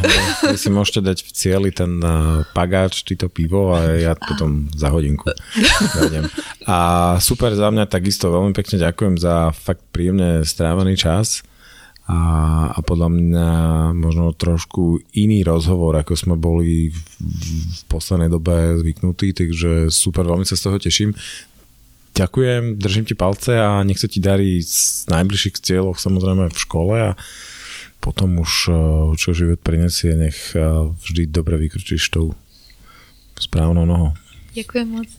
Vy si môžete dať v cieli ten uh, pagáč, či to pivo a ja potom za hodinku Vedem. A super za mňa, takisto veľmi pekne ďakujem za fakt príjemne strávený čas a, a podľa mňa možno trošku iný rozhovor, ako sme boli v, v poslednej dobe zvyknutí, takže super, veľmi sa z toho teším. Ďakujem, držím ti palce a nech sa ti darí z najbližších cieľov samozrejme v škole a potom už eh, čo život prinesie, nech eh, vždy dobre vykročíš tou správnou nohou. Ďakujem moc.